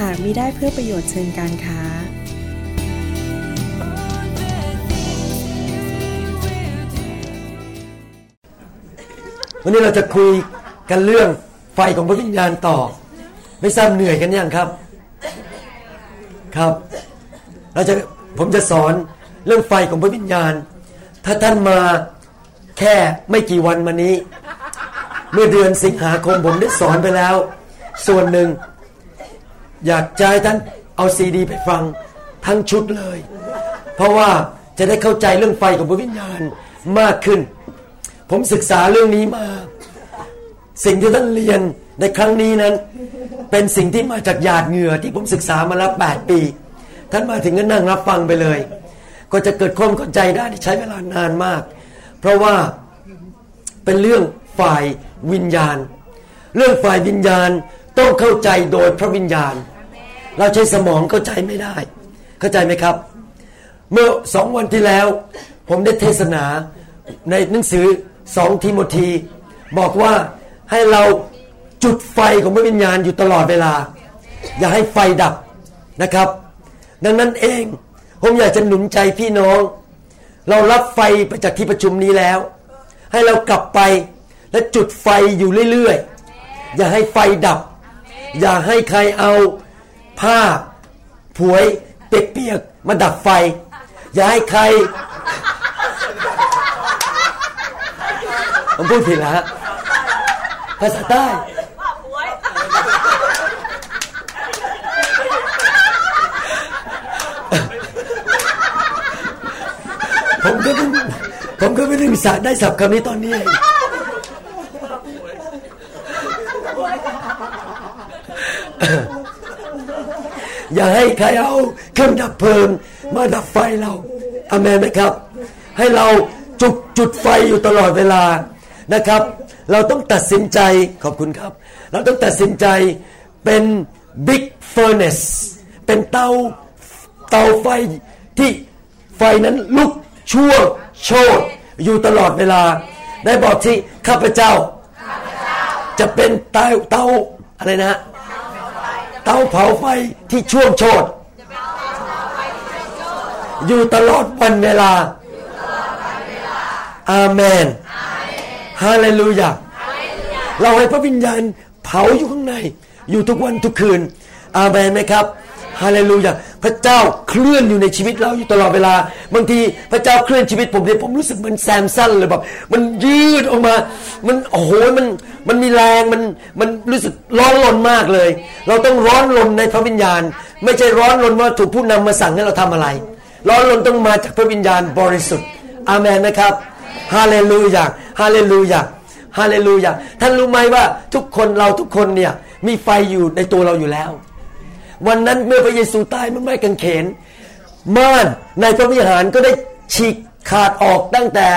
หากมิได้เพื่อประโยชน์เชิงการค้า วันนี้เราจะคุยกันเรื่องไฟของพระวิญญาณต่อ ไม่ทราบเหนื่อยกันยังครับ ครับ เราจะผมจะสอนเรื่องไฟของพระวิญญาณ ถ้าท่านมาแค่ไม่กี่วันมานี้ เมื่อเดือนสิงหาคมผมได้สอนไปแล้ว ส่วนหนึ่ง อยากจะให้ท่านเอาซีดี ไปฟังทั้งชุดเลย เพราะว่าจะได้เข้าใจเรื่องไฟของพระวิญญาณมากขึ้น ผมศึกษาเรื่องนี้มา สิ่งที่ท่านเรียนในครั้งนี้นั้น เป็นสิ่งที่มาจากหยาดเหงื่อที่ผมศึกษามาแล้ว8ปี ท่านมาถึงก็นั่งรับฟังไปเลย ก็จะเกิดความเข้าใจได้ใช้เวลานานมาก เพราะว่าเป็นเรื่องฝ่ายวิญญาณ เรื่องฝ่ายวิญญาณ ต้องเข้าใจโดยพระวิญญาณ เราใช้สมองเข้าใจไม่ได้ เข้าใจไหมครับ เมื่อสองวันที่แล้ว ผมได้เทศนาในหนังสือสองทิโมธีบอกว่าให้เราจุดไฟของพระวิญญาณอยู่ตลอดเวลา อย่าให้ไฟดับนะครับ ดังนั้นเองผมอยากจะหนุนใจพี่น้อง เรารับไฟไปจากที่ประชุมนี้แล้ว ให้เรากลับไปและจุดไฟอยู่เรื่อยๆ อย่าให้ไฟดับ อย่าให้ใครเอาผ้าผวยเปียกๆมาดับไฟ อย่าให้ใครผมพูดผิดแล้วฮะภาษาใต้ผมก็เพิ่งผมก็ไม่ได้สาได้สับคำนี้ตอนนี้ อย่าให้ใครเอาเครื่องดับเพลิงมาดับไฟเราอเมนไหมครับ ให้เราจุดจุดไฟอยู่ตลอดเวลานะครับ เราต้องตัดสินใจขอบคุณครับ เราต้องตัดสินใจเป็น big furnace เป็นเตาเตาไฟที่ไฟนั้นลุกชั่วโชดอยู่ตลอดเวลา ได้บอกที่ข้าพเจ้า จะเป็นเตาเตาอะไรนะ เตาเผาไฟที่ช่วงโชดอยู่ตลอดวันเวลา อาเมน ฮาเลลูยา เราให้พระวิญญาณเผาอยู่ข้างใน อยู่ทุกวันทุกคืน อาเมนไหมครับ ฮาเลลูยา พระเจ้าเคลื่อนอยู่ในชีวิตเราอยู่ตลอดเวลา บางทีพระเจ้าเคลื่อนชีวิตผมเนี่ยผมรู้สึกเหมือนแซมสันเลยแบบมันยืดออกมา มันโอ้โหมันมันมีแรงมันมันรู้สึกร้อนรนมากเลย เราต้องร้อนรนในพระวิญญาณ ไม่ใช่ร้อนรนว่าถูกผู้นำมาสั่งให้เราทำอะไร ร้อนรนต้องมาจากพระวิญญาณบริสุทธิ์อาเมนนะครับฮาเลลูยาฮาเลลูยาฮาเลลูยาท่านรู้ไหมว่าทุกคนเราทุกคนเนี่ยมีไฟอยู่ในตัวเราอยู่แล้ว วันนั้นเมื่อพระเยซูตายมันไม่กางเขน ม่านในพระวิหารก็ได้ฉีกขาดออกตั้งแต่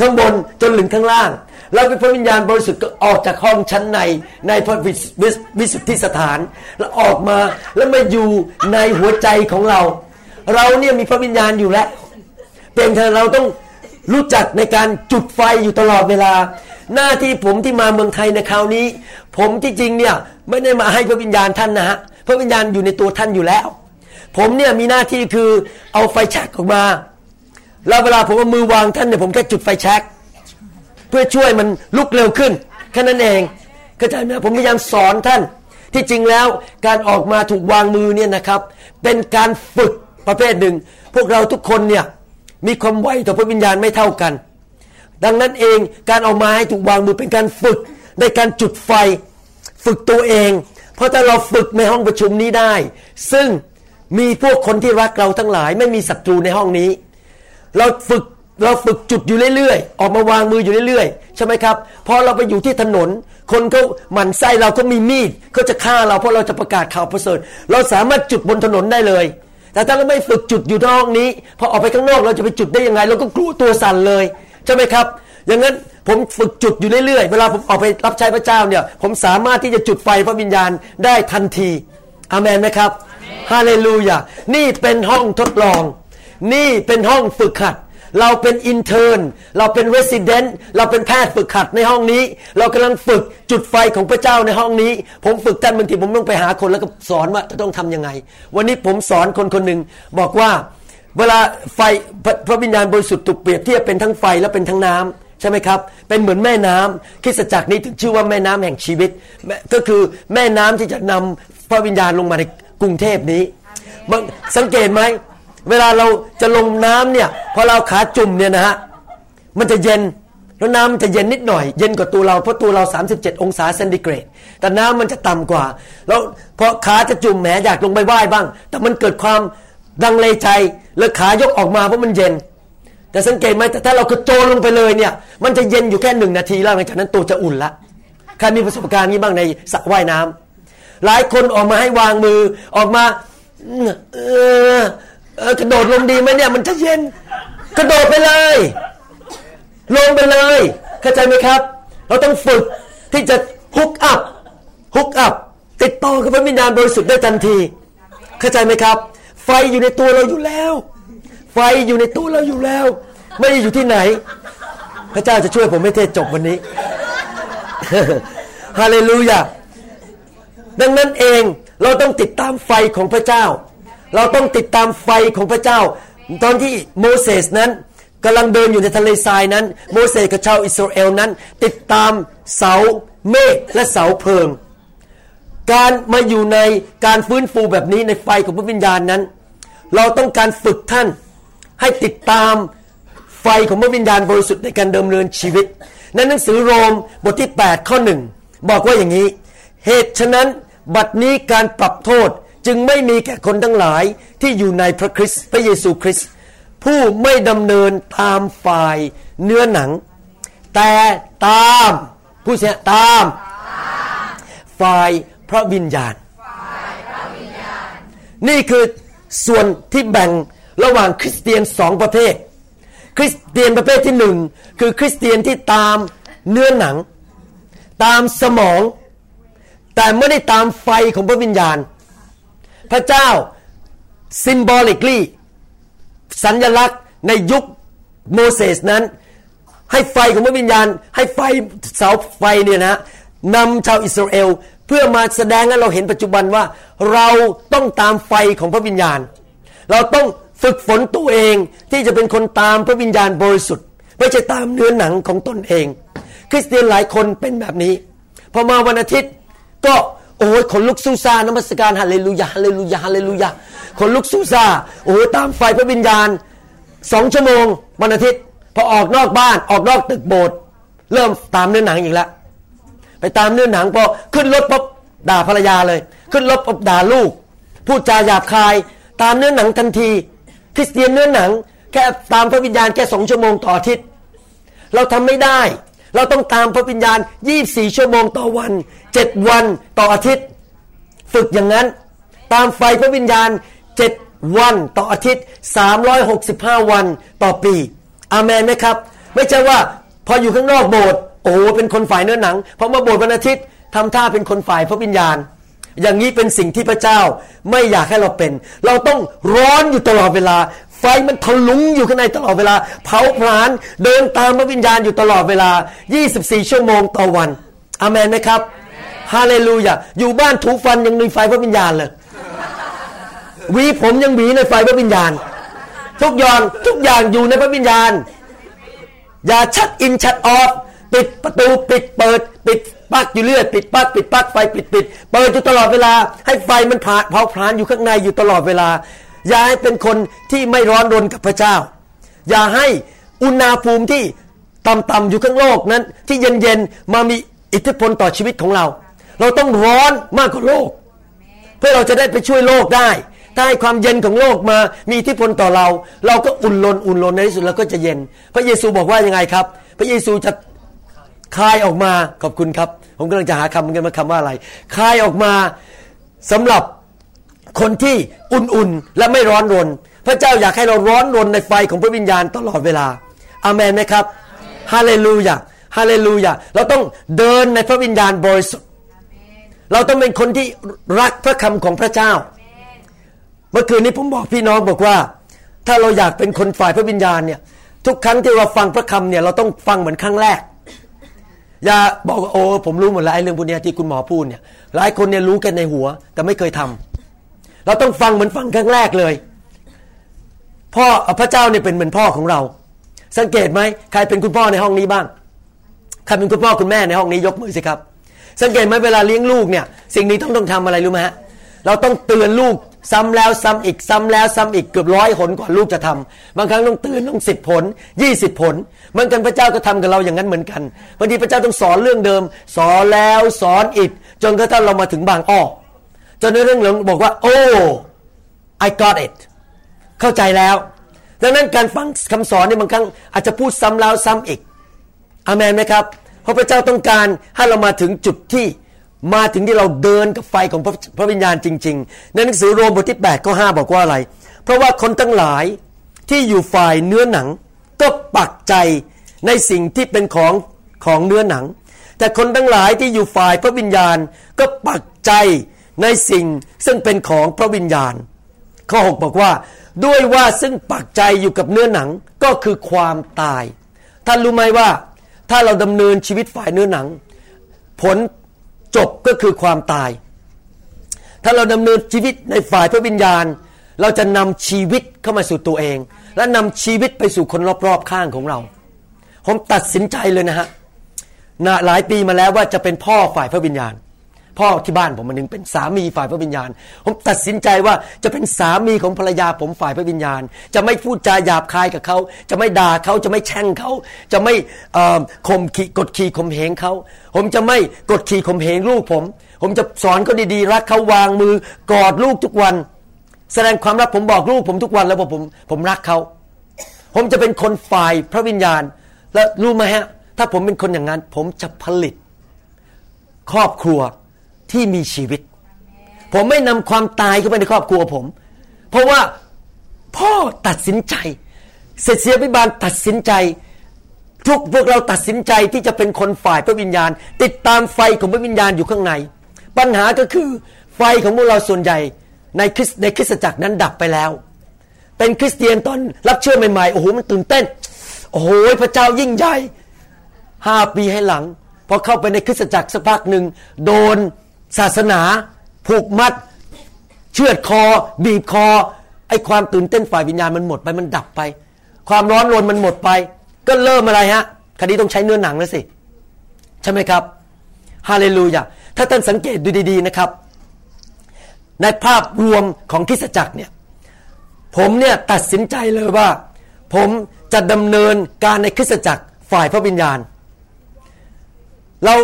ข้างบนจนถึงข้างล่าง แล้วพระวิญญาณบริสุทธิ์ก็ออกจากห้องชั้นในในพระวิสุทธิสถาน แล้วออกมาแล้วมาอยู่ในหัวใจของเรา เราเนี่ยมีพระวิญญาณอยู่แล้วเป็นแค่เราต้องรู้จักในการจุดไฟอยู่ตลอดเวลา หน้าที่ผมที่มาเมืองไทยในคราวนี้ ผมที่จริงเนี่ยไม่ได้มาให้พระวิญญาณท่านนะฮะ พระวิญญาณอยู่ในตัวท่านอยู่แล้ว ผมเนี่ยมีหน้าที่คือเอาไฟแช็กออกมา แล้วเวลาผมเอามือวางท่านเนี่ยผมแค่จุดไฟแช็กเพื่อช่วยมันลุกเร็วขึ้นแค่นั้นเองเข้าใจไหมผมพยายามสอนท่าน ที่จริงแล้วการออกมาถูกวางมือเนี่ยนะครับ เป็นการฝึกประเภทหนึ่ง พวกเราทุกคนเนี่ยมีความไวต่อพระวิญญาณไม่เท่ากัน ดังนั้นเองการออกมาให้ถูกวางมือเป็นการฝึกในการจุดไฟ ฝึกตัวเอง ราะถ้าเราฝึกในห้องประชุมนี้ได้ ซึ่งมีพวกคนที่รักเราทั้งหลาย ไม่มีศัตรูในห้องนี้ เราฝึกเราฝึกจุดอยู่เรื่อยๆ ออกมาวางมืออยู่เรื่อยๆ ใช่ไหมครับ พอเราไปอยู่ที่ถนน คนเขาหมั่นไส้เราก็มีมีดเขาจะฆ่าเราเพราะเราจะประกาศข่าวประเสริฐ เราสามารถจุดบนถนนได้เลย แต่ถ้าเราไม่ฝึกจุดอยู่ในห้องนี้ พอออกไปข้างนอกเราจะไปจุดได้ยังไง เราก็กลัวตัวสั่นเลย ใช่ไหมครับ อย่างนั้นผมฝึกจุดอยู่เรื่อยๆ เวลาผมออกไปรับใช้พระเจ้าเนี่ยผมสามารถที่จะจุดไฟพระวิญญาณได้ทันทีอาเมนไหมครับฮาเลลูยานี่เป็นห้องทดลอง นี่เป็นห้องฝึกหัด เราเป็น intern เราเป็น resident เราเป็นแพทย์ฝึกหัดในห้องนี้ เรากำลังฝึกจุดไฟของพระเจ้าในห้องนี้ ผมฝึกท่านบางทีผมต้องไปหาคนแล้วก็สอนว่าจะต้องทำยังไง วันนี้ผมสอนคนคนหนึ่งบอกว่าเวลาไฟพระพระวิญญาณบริสุทธิ์ถูกเปรียบเทียบเป็นทั้งไฟและเป็นทั้งน้ำ ใช่ไหมครับ เป็นเหมือนแม่น้ำคริสตจักรนี้ถึงชื่อว่าแม่น้ำแห่งชีวิต ก็คือแม่น้ำที่จะนำพระวิญญาณลงมาในกรุงเทพนี้สังเกตไหมเวลาเราจะลงน้ำเนี่ยพอเราขาจุ่มเนี่ยนะฮะมันจะเย็นแล้วน้ำมันจะเย็นนิดหน่อย เย็นกว่าตัวเราเพราะตัวเรา 37 องศาเซนติเกรด แต่น้ำมันจะต่ำกว่า แล้วพอขาจะจุ่มแหมอยากลงไปไหว้บ้าง แต่มันเกิดความดังเลใจแล้วขายกออกมาเพราะมันเย็น แต่สังเกตไหมแต่ถ้าเรากระโจนลงไปเลยเนี่ย มันจะเย็นอยู่แค่หนึ่งนาทีแล้วหลังจากนั้นตัวจะอุ่นละใครมีประสบการณ์นี้บ้างในสระว่ายน้ำหลายคนออกมาให้วางมือออกมาเออกระโดดลงดีไหมเนี่ย มันจะเย็น กระโดดไปเลย ลงไปเลย เข้าใจไหมครับ เราต้องฝึกที่จะฮุกอัพฮุกอัพติดต่อกับพระวิญญาณบริสุทธิ์ได้ทันที เข้าใจไหมครับ ไฟอยู่ในตัวเราอยู่แล้ว ไฟอยู่ในตัวเราอยู่แล้ว ไม่ได้อยู่ที่ไหน พระเจ้าจะช่วยผมไม่เทศจบวันนี้ฮาเลลูยาดังนั้นเองเราต้องติดตามไฟของพระเจ้า เราต้องติดตามไฟของพระเจ้า ตอนที่โมเสสนั้นกำลังเดินอยู่ในทะเลทรายนั้น โมเสสกับชาวอิสราเอลนั้น ติดตามเสาเมฆและเสาเพลิง การมาอยู่ในการฟื้นฟูแบบนี้ในไฟของพระวิญญาณนั้น เราต้องการฝึกท่าน ให้ติดตามไฟของพระวิญญาณบริสุทธิ์ในการดิมเนินชีวิต ในหนังสือโรมบทที่ 8 ข้อหนึ่งบอกว่าอย่างนี้ เหตุฉะนั้นบัดนี้การปรับโทษจึงไม่มีแก่คนทั้งหลายที่อยู่ในพระคริสต์พระเยซูคริสต์ผู้ไม่ดำเนินตามฝ่ายเนื้อหนัง แต่ตามผู้เสียตาม ฝ่ายพระวิญญาณ นี่คือส่วนที่แบ่ง ระหว่างคริสเตียนสองประเภทคริสเตียนประเภทที่หนึ่งคือคริสเตียนที่ตามเนื้อหนัง ตามสมอง แต่ไม่ได้ตามไฟของพระวิญญาณ พระเจ้า symbolically สัญลักษณ์ในยุคโมเสสนั้น ให้ไฟของพระวิญญาณ ให้ไฟเสาไฟเนี่ยนะนำชาวอิสราเอลเพื่อมาแสดงให้เราเห็นปัจจุบันว่า เราต้องตามไฟของพระวิญญาณ เราต้อง ฝึกฝนตัวเองที่จะเป็นคนตามพระวิญญาณบริสุทธิ์ ไม่ใช่ตามเนื้อหนังของตนเอง คริสเตียนหลายคนเป็นแบบนี้ พอมาวันอาทิตย์ก็โอ้ยขนลุกสู้ซานมัสการฮาเลลูยาฮาเลลูยาฮาเลลูยาขนลุกสู้ซาโอ้ยตามไฟพระวิญญาณสองชั่วโมงวันอาทิตย์พอออกนอกบ้านออกนอกตึกโบสถ์เริ่มตามเนื้อหนังอีกแล้วไปตามเนื้อหนังพอขึ้นรถปุ๊บด่าภรรยาเลย ขึ้นรถปุ๊บด่าลูก พูดจาหยาบคาย ตามเนื้อหนังทันที คริสเตียนเนื้อหนัง แค่ตามพระวิญญาณแค่สองชั่วโมงต่ออาทิตย์เราทำไม่ได้ เราต้องตามพระวิญญาณ 24 ชั่วโมงต่อวัน 7 วันต่ออาทิตย์ ฝึกอย่างนั้น ตามไฟพระวิญญาณ 7 วันต่ออาทิตย์ 365 วันต่อปี อาเมนไหมครับ ไม่ใช่ว่าพออยู่ข้างนอกโบสถ์โอ้เป็นคนฝ่ายเนื้อหนังพอมาโบสถ์วันอาทิตย์ทำท่าเป็นคนฝ่ายพระวิญญาณ อย่างนี้เป็นสิ่งที่พระเจ้าไม่อยากให้เราเป็น เราต้องร้อนอยู่ตลอดเวลา ไฟมันทะลุงอยู่ข้างในตลอดเวลา เผาผลาญเดินตามพระวิญญาณอยู่ตลอดเวลา 24 ชั่วโมงต่อวันอเมนไหมครับฮาเลลูยาอยู่บ้านถูฟันยังมีไฟพระวิญญาณเลยวีผมยังหวีในไฟพระวิญญาณ ทุกอย่างทุกอย่างอยู่ในพระวิญญาณ อย่าชัดอินชัดออฟปิดประตูปิดเปิด ปิด ปักอยู่เรื่อยปิดปักปิดปักไฟปิดปิดเปิดอยู่ตลอดเวลา ให้ไฟมันผ่าเผาผลาญอยู่ข้างในอยู่ตลอดเวลา อย่าให้เป็นคนที่ไม่ร้อนรนกับพระเจ้า อย่าให้อุณหภูมิที่ต่ำๆอยู่ข้างโลกนั้น ที่เย็นๆมามีอิทธิพลต่อชีวิตของเรา เราต้องร้อนมากกว่าโลก เพื่อเราจะได้ไปช่วยโลกได้ถ้าให้ความเย็นของโลกมามีอิทธิพลต่อเรา เราก็อุ่นลนอุ่นลนในที่สุดเราก็จะเย็น พระเยซูบอกว่ายังไงครับ พระเยซูจะ คายออกมาขอบคุณครับ ผมกำลังจะหาคำเหมือนกันมาคำว่าอะไร คายออกมาสำหรับคนที่อุ่นๆ และไม่ร้อนรน พระเจ้าอยากให้เราร้อนรนในไฟของพระวิญญาณตลอดเวลา อาเมนไหมครับฮาเลลูยาฮาเลลูยาเราต้องเดินในพระวิญญาณบริสุทธิ์เราต้องเป็นคนที่รักพระคำของพระเจ้า เมื่อคืนนี้ผมบอกพี่น้องบอกว่า ถ้าเราอยากเป็นคนฝ่ายพระวิญญาณเนี่ยทุกครั้งที่เราฟังพระคำเนี่ยเราต้องฟังเหมือนครั้งแรก อย่าบอกโอ้ผมรู้หมดแล้วไอ้เรื่องพวกนี้ที่คุณหมอพูดเนี่ย หลายคนเนี่ยรู้กันในหัว แต่ไม่เคยทำเราต้องฟังเหมือนฟังครั้งแรกเลย พ่อพระเจ้าเนี่ยเป็นเหมือนพ่อของเรา สังเกตไหมใครเป็นคุณพ่อในห้องนี้บ้างใครเป็นคุณพ่อคุณแม่ในห้องนี้ยกมือสิครับ สังเกตไหมเวลาเลี้ยงลูกเนี่ย สิ่งนี้ต้องต้องทำอะไรรู้ไหมฮะเราต้องเตือนลูก ซ้ำแล้วซ้ำอีกซ้ำแล้วซ้ำอีกเกือบร้อยหนกว่าลูกจะทำบางครั้งต้องตือนต้องสิบผลยี่สิบผลเหมือนกันพระเจ้าก็ทำกับเราอย่างนั้นเหมือนกันบางทีพระเจ้าต้องสอนเรื่องเดิม สอนแล้วสอนอีก จนกระทั่งเรามาถึงบางอ้อจนในเรื่องเหลงบอกว่า โอ้ I got it เข้าใจแล้ว ดังนั้นการฟังคำสอนเนี่ยบางครั้งอาจจะพูดซ้ำแล้วซ้ำอีกอามนไหมครับเพราะพระเจ้าต้องการให้เรามาถึงจุดที่ มาถึงที่เราเดินกับไฟของพระวิญญาณจริง ๆ ในหนังสือโรมบทที่8ข้อ5บอกว่าอะไร เพราะว่าคนทั้งหลายที่อยู่ฝ่ายเนื้อหนัง ก็ปักใจในสิ่งที่เป็นของของเนื้อหนัง แต่คนทั้งหลายที่อยู่ฝ่ายพระวิญญาณก็ปักใจในสิ่งซึ่งเป็นของพระวิญญาณ ข้อ 6 บอกว่า ด้วยว่าซึ่งปักใจอยู่กับเนื้อหนังก็คือความตาย ท่านรู้ไหมว่า ถ้าเราดำเนินชีวิตฝ่ายเนื้อหนัง ผล จบก็คือความตาย ถ้าเราดำเนินชีวิตในฝ่ายพระวิญญาณ เราจะนำชีวิตเข้ามาสู่ตัวเอง และนำชีวิตไปสู่คนรอบๆข้างของเรา ผมตัดสินใจเลยนะฮะนาหลายปีมาแล้วว่าจะเป็นพ่อฝ่ายพระวิญญาณ พ่อที่บ้านผมมันหนึ่งเป็นสามีฝ่ายพระวิญญาณ ผมตัดสินใจว่าจะเป็นสามีของภรรยาผมฝ่ายพระวิญญาณ จะไม่พูดจาหยาบคายกับเขา จะไม่ด่าเขาจะไม่แช่งเขา จะไม่ข่มขีกดขี่ข่มเหงเขา ผมจะไม่กดขี่ข่มเหงลูกผม ผมจะสอนเขาดีๆ รักเขาวางมือกอดลูกทุกวัน แสดงความรักผมบอกลูกผมทุกวันแล้วว่าผมผมรักเขา ผมจะเป็นคนฝ่ายพระวิญญาณ แล้วรู้ไหมฮะ ถ้าผมเป็นคนอย่างนั้น ผมจะผลิต ครอบครัว ที่มีชีวิต ผมไม่นำความตายเข้าไปในครอบครัวผม เพราะว่าพ่อตัดสินใจ เสร็จเสียพิบาลตัดสินใจทุกพวกเราตัดสินใจที่จะเป็นคนฝ่ายพระวิญญาณ ติดตามไฟของพระวิญญาณอยู่ข้างใน ปัญหาก็คือไฟของพวกเราส่วนใหญ่ในคริสในคริสตจักรนั้นดับไปแล้ว เป็นคริสเตียนตอนรับเชื่อใหม่ๆโอ้โหมันตื่นเต้น โอ้โหพระเจ้ายิ่งใหญ่ห้าปีให้หลังพอเข้าไปในคริสตจักรสักพักหนึ่งโดน ศาสนา ผูกมัด เชือดคอ บีบคอ ไอ้ความตื่นเต้นฝ่ายวิญญาณมันหมดไปมันดับไป ความร้อนรนมันหมดไป ก็เริ่มอะไรฮะคดีต้องใช้เนื้อหนังแล้วสิ ใช่ไหมครับฮาเลลูยาถ้าท่านสังเกตดูดี ๆนะครับ ในภาพรวมของคริสตจักรเนี่ยผมเนี่ยตัดสินใจเลยว่า ผมจะดำเนินการในคริสตจักรฝ่ายพระวิญญาณ เรา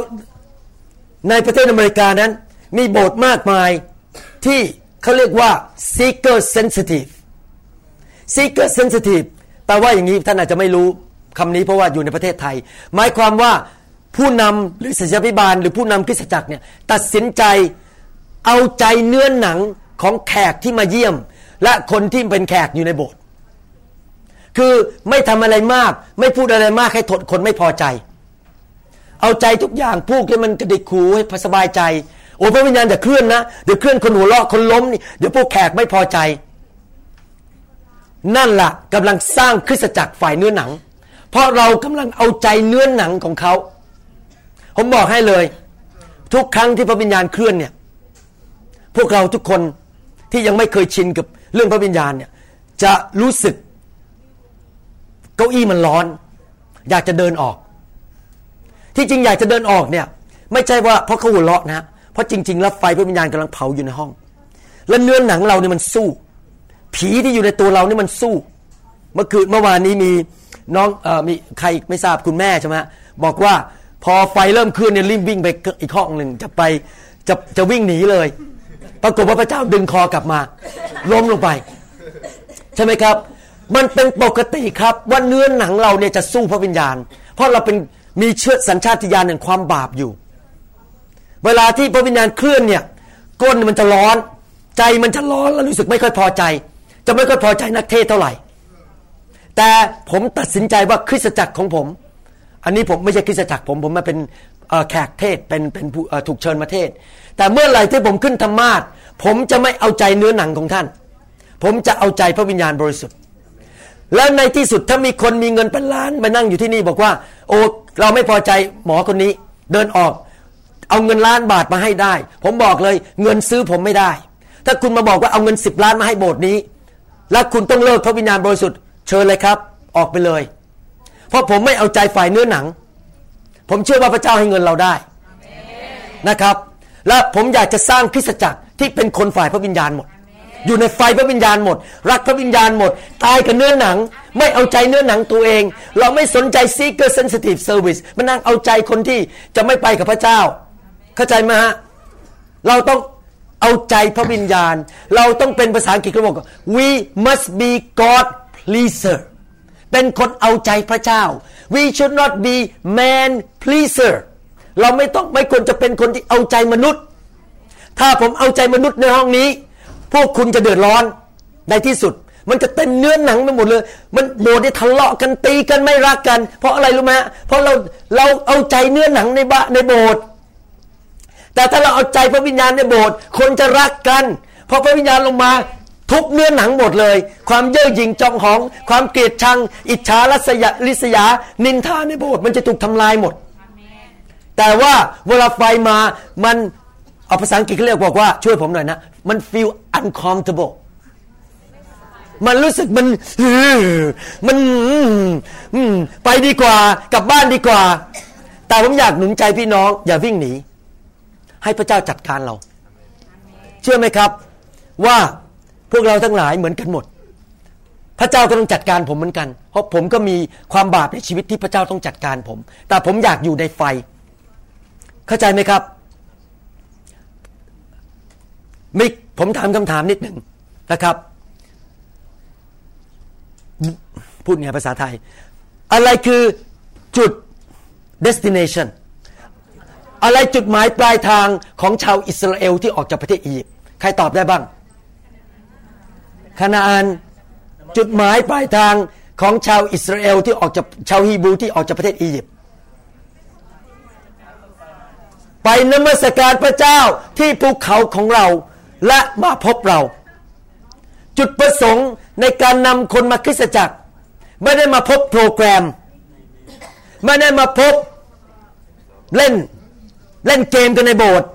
ในประเทศอเมริกานั้น มีโบสถ์มากมายที่เขาเรียกว่า seeker sensitive seeker sensitive แปลว่าอย่างนี้ท่านอาจจะไม่รู้คำนี้เพราะว่าอยู่ในประเทศไทย หมายความว่าผู้นำหรือศิษยาพิบาล หรือผู้นำคริสตจักรเนี่ยตัดสินใจเอาใจเนื้อหนังของแขกที่มาเยี่ยม และคนที่เป็นแขกอยู่ในโบสถ์คือไม่ทำอะไรมาก ไม่พูดอะไรมากให้ทดคนไม่พอใจ เอาใจทุกอย่างพูดให้มันกระดิกหูให้สบายใจ โอ้พระวิญญาณอย่าเคลื่อนนะเดี๋ยวเคลื่อนคนหัวเราะคนล้มนี่เดี๋ยวพวกแขกไม่พอใจ นั่นละ่ะกำลังสร้างคริสตจักรฝ่ายเนื้อหนัง เพราะเรากำลังเอาใจเนื้อหนังของเขา ผมบอกให้เลย ทุกครั้งที่พระวิญญาณเคลื่อนเนี่ย พวกเราทุกคนที่ยังไม่เคยชินกับเรื่องพระวิญญาณเนี่ย จะรู้สึก เก้าอี้มันร้อน อยากจะเดินออก ที่จริงอยากจะเดินออกเนี่ย ไม่ใช่ว่าเพราะเขาหัวเราะนะเพราะจริง ๆ แล้วไฟพระวิญญาณกำลังเผาอยู่ในห้อง และเนื้อหนังเราเนี่ยมันสู้ ผีที่อยู่ในตัวเราเนี่ยมันสู้ เมื่อคืนเมื่อวานนี้มีน้องเอ่อมีใครไม่ทราบคุณแม่ใช่ไหมบอกว่าพอไฟเริ่มขึ้นเนี่ยรีบวิ่งไปอีกห้องหนึ่งจะไปจะจะวิ่งหนีเลย ปรากฏว่าพระเจ้าดึงคอกลับมา ล้มลงไป ใช่ไหมครับ มันเป็นปกติครับว่าเนื้อหนังเราเนี่ยจะสู้พระวิญญาณ เพราะเราเป็น มีเชื้อสัญชาติญาณแห่งความบาปอยู่ เวลาที่พระวิญญาณเคลื่อนเนี่ยก้นมันจะร้อน ใจมันจะร้อนแล้วรู้สึกไม่ค่อยพอใจ จะไม่ค่อยพอใจนักเทศเท่าไหร่ แต่ผมตัดสินใจว่าคริสตจักรของผม อันนี้ผมไม่ใช่คริสตจักรผมผมมาเป็นแขกเทศเป็นเป็นถูกเชิญมาเทศ แต่เมื่อไหร่ที่ผมขึ้นธรรมาทผมจะไม่เอาใจเนื้อหนังของท่าน ผมจะเอาใจพระวิญญาณบริสุทธิ์ แล้วในที่สุดถ้ามีคนมีเงินเป็นล้านมานั่งอยู่ที่นี่บอกว่า โอ้เราไม่พอใจหมอคนนี้ เดินออก เอาเงินล้านบาทมาให้ได้ ผมบอกเลย เงินซื้อผมไม่ได้ ถ้าคุณมาบอกว่าเอาเงินสิบล้านมาให้โบสถ์นี้ แล้วคุณต้องเลิกพระวิญญาณบริสุทธิ์เชิญเลยครับ ออกไปเลย เพราะผมไม่เอาใจฝ่ายเนื้อหนัง ผมเชื่อว่าพระเจ้าให้เงินเราได้นะครับ และผมอยากจะสร้างคริสตจักรที่เป็นคนฝ่ายพระวิญญาณหมด อยู่ในไฟพระวิญญาณหมด รักพระวิญญาณหมด ตายกับเนื้อหนัง ไม่เอาใจเนื้อหนังตัวเอง เราไม่สนใจ seeker sensitive service มันนั่งเอาใจคนที่จะไม่ไปกับพระเจ้า เข้าใจไหมฮะ เราต้องเอาใจพระวิญญาณ เราต้องเป็นภาษาอังกฤษเขาบอก we must be God pleaser เป็นคนเอาใจพระเจ้า we should not be man pleaser เราไม่ต้องไม่ควรจะเป็นคนที่เอาใจมนุษย์ ถ้าผมเอาใจมนุษย์ในห้องนี้ พวกคุณจะเดือดร้อนในที่สุด มันจะเต็มเนื้อหนังไปหมดเลย มันโบสถ์ทะเลาะกันตีกันไม่รักกัน เพราะอะไรรู้ไหมเพราะเราเราเอาใจเนื้อหนังในบ้านในโบสถ์แต่ถ้าเราเอาใจพระวิญญาณในโบสถ์คนจะรักกัน เพราะพระวิญญาณลงมาทุกเนื้อหนังหมดเลย ความเย่อหยิ่งจองหอง ความเกลียดชัง อิจฉาลัษยาลิษยา นินทาในโบสถ์มันจะถูกทำลายหมด แต่ว่าเวลาไฟมามัน เอาภาษาอังกฤษเขาเรียกบอกว่าช่วยผมหน่อยนะ มัน feel uncomfortable มันรู้สึกมันมันไปดีกว่ากลับบ้านดีกว่า แต่ผมอยากหนุนใจพี่น้อง อย่าวิ่งหนี ให้พระเจ้าจัดการเรา เชื่อไหมครับ ว่าพวกเราทั้งหลายเหมือนกันหมด พระเจ้าก็ต้องจัดการผมเหมือนกัน เพราะผมก็มีความบาปในชีวิตที่พระเจ้าต้องจัดการผม แต่ผมอยากอยู่ในไฟ เข้าใจไหมครับ ไม่ผมถามคำถามนิดหนึ่งนะครับ พูดไงภาษาไทย อะไรคือจุด destination อะไรจุดหมายปลายทางของชาวอิสราเอลที่ออกจากประเทศอียิปต์ใครตอบได้บ้างคณาอันจุดหมายปลายทางของชาวอิสราเอลที่ออกจากชาวฮีบรูที่ออกจากประเทศอียิปต์ไปนมัสการพระเจ้าที่ภูเขาของเรา และมาพบเรา จุดประสงค์ในการนำคนมาคริสตจักร ไม่ได้มาพบโปรแกรม ไม่ได้มาพบเล่นเล่นเกมกันในโบสถ์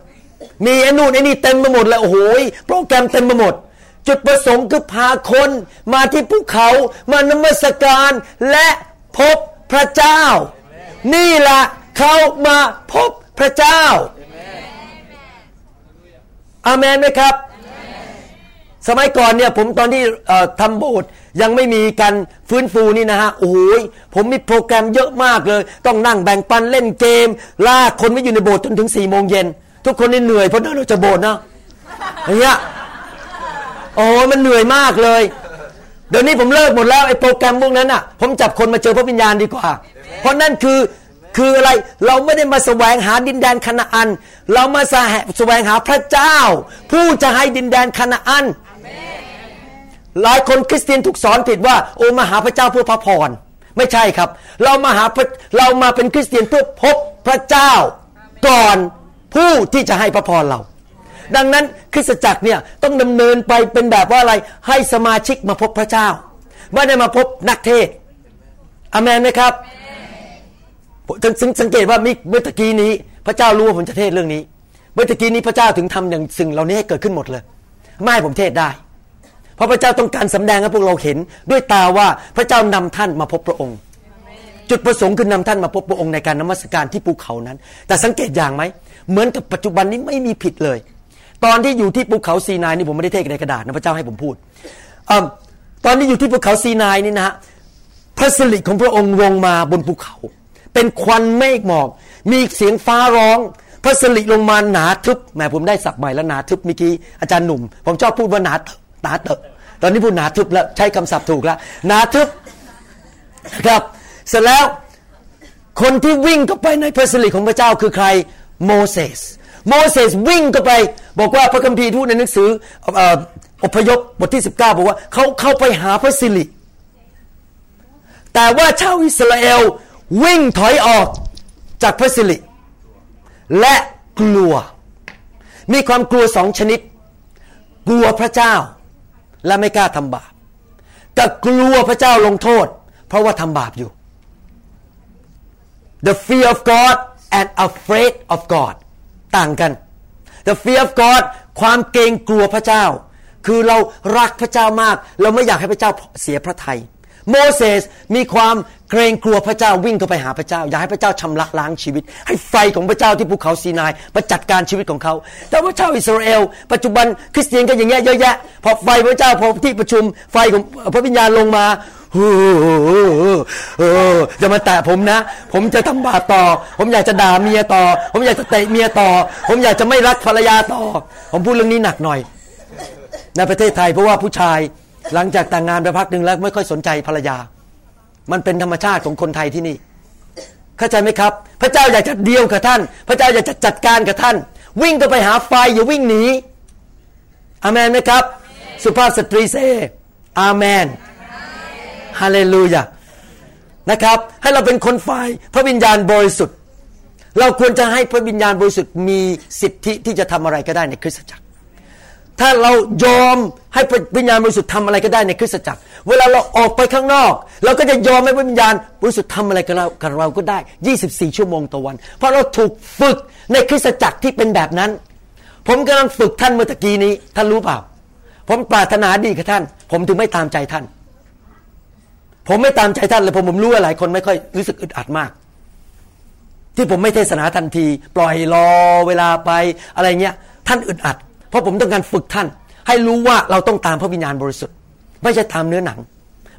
มีไอ้นู่นไอ้นี่เต็มไปหมดเลยโอ้โหโปรแกรมเต็มไปหมด จุดประสงค์คือพาคนมาที่ภูเขามานมัสการและพบพระเจ้า นี่แหละเขามาพบพระเจ้า อาเมนไหมครับ สมัยก่อนเนี่ยผมตอนที่ทำโบสถ์ยังไม่มีการฟื้นฟูนี่นะฮะ โอ้ยผมมีโปรแกรมเยอะมากเลย ต้องนั่งแบ่งปันเล่นเกม ลากคนไม่อยู่ในโบสถ์จนถึงสี่โมงเย็น ทุกคนนี่เหนื่อยเพราะเดินออกจากโบสถ์นะอย่างเงี้ยโอ้มันเหนื่อยมากเลย เดี๋ยวนี้ผมเลิกหมดแล้วไอ้โปรแกรมพวกนั้นอะ ผมจับคนมาเจอพระวิญญาณดีกว่า เพราะนั่นคือ คืออะไรเราไม่ได้มาแสวงหาดินแดนคณาอัน เรามาแสวงหาพระเจ้า ผู้จะให้ดินแดนคณาอันหลายคนคริสเตียนถูกสอนผิดว่า โอ้มาหาพระเจ้าเพื่อพระพรไม่ใช่ครับ เรามาหาเรามาเป็นคริสเตียนเพื่อพบพระเจ้าก่อนผู้ที่จะให้พระพรเรา ดังนั้นคริสตจักรเนี่ยต้องดำเนินไปเป็นแบบว่าอะไรให้สมาชิกมาพบพระเจ้า ไม่ได้มาพบนักเทศอเมนไหมครับ สังเกตว่าเมื่อตะกี้นี้ พระเจ้ารู้ว่าผมจะเทศเรื่องนี้ เมื่อตะกี้นี้พระเจ้าถึงทำอย่างสิ่งเหล่านี้ให้เกิดขึ้นหมดเลย ไม่ให้ผมเทศได้ เพราะพระเจ้าต้องการสำแดงให้พวกเราเห็น ด้วยตาว่าพระเจ้านำท่านมาพบพระองค์ จุดประสงค์คือนำท่านมาพบพระองค์ในการนมัสการที่ภูเขานั้น แต่สังเกตอย่างไหมเหมือนกับปัจจุบันนี้ไม่มีผิดเลย ตอนที่อยู่ที่ภูเขาซีนายนี่ผมไม่ได้เทศในกระดาษนะพระเจ้าให้ผมพูดอตอนที่อยู่ที่ภูเขาซีนายนี่นะฮะพระสิริของพระองค์ลงมาบนภูเขา เป็นควันเมฆหมอก มีเสียงฟ้าร้องพระสิริลงมาหนาทึบแหมผมได้สับใหม่แล้วหนาทึบเมื่อกี้อาจารย์หนุ่ม ผมชอบพูดว่าหนาหนาเตอะตอนนี้พูดหนาทึบแล้วใช้คำศัพท์ถูกแล้วหนาทึบครับ เสร็จแล้วคนที่วิ่งเข้าไปในพระสิริของพระเจ้าคือใครโมเสสโมเสสวิ่งเข้าไป บอกว่าพระคัมภีร์พูดในหนังสืออพยพบทที่ 19 บอกว่าเขาเข้าไปหาพระสิริแต่ว่าชาวอิสราเอล วิ่งถอยออกจากพระสิริและกลัว มีความกลัวสองชนิด กลัวพระเจ้าและไม่กล้าทำบาปกับกลัวพระเจ้าลงโทษ เพราะว่าทำบาปอยู่ the fear of God and afraid of God ต่างกัน the fear of God ความเกรงกลัวพระเจ้า คือเรารักพระเจ้ามาก เราไม่อยากให้พระเจ้าเสียพระทยัย โมเสสมีความเกรงกลัวพระเจ้าวิ่งเข้าไปหาพระเจ้า อยากให้พระเจ้าชำระล้างชีวิต ให้ไฟของพระเจ้าที่ภูเขาซีนายมาจัดการชีวิตของเขา แต่ว่าชาวอิสราเอล ปัจจุบันคริสเตียนก็อย่างเงี้ยเยอะแยะพอไฟพระเจ้าพอที่ประชุมไฟของพระวิญญาณลงมาจะมาแตะผมนะ ผมจะทำบาปต่อ ผมอยากจะด่าเมียต่อ ผมอยากจะเตะเมียต่อ ผมอยากจะไม่รักภรรยาต่อ ผมพูดเรื่องนี้หนักหน่อย ในประเทศไทยเพราะว่าผู้ชาย หลังจากแต่งงานไปพักหนึ่งแล้วไม่ค่อยสนใจภรรยา มันเป็นธรรมชาติของคนไทยที่นี่ เข้าใจไหมครับ พระเจ้าอยากจะเดียวกับท่าน พระเจ้าอยากจะจัดการกับท่าน วิ่งเข้าไปหาไฟอย่าวิ่งหนีอาเมนไหมครับ สุภาพสตรี say อาเมนฮาเลลูยานะครับ ให้เราเป็นคนฝ่ายพระวิญญาณบริสุทธิ์ เราควรจะให้พระวิญญาณบริสุทธิ์มีสิทธิที่จะทำอะไรก็ได้ในคริสตจักร ถ้าเรายอมให้วิญญาณบริสุทธิ์ทำอะไรก็ได้ในคริสตจักร เวลาเราออกไปข้างนอก เราก็จะยอมให้วิญญาณบริสุทธิ์ทำอะไรกับเรากับเราก็ได้ 24 ชั่วโมงต่อวัน เพราะเราถูกฝึกในคริสตจักรที่เป็นแบบนั้น ผมกำลังฝึกท่านเมื่อกี้นี้ ท่านรู้เปล่า ผมปรารถนาดีกับท่าน ผมถึงไม่ตามใจท่าน ผมไม่ตามใจท่านเลยผมผมรู้ว่าหลายคนไม่ค่อยรู้สึกอึดอัดมาก ที่ผมไม่เทศนาทันที ปล่อยรอเวลาไปอะไรเงี้ย ท่านอึดอัด เพราะผมต้องการฝึกท่าน ให้รู้ว่าเราต้องตามพระวิญญาณบริสุทธิ์ ไม่ใช่ตามเนื้อหนัง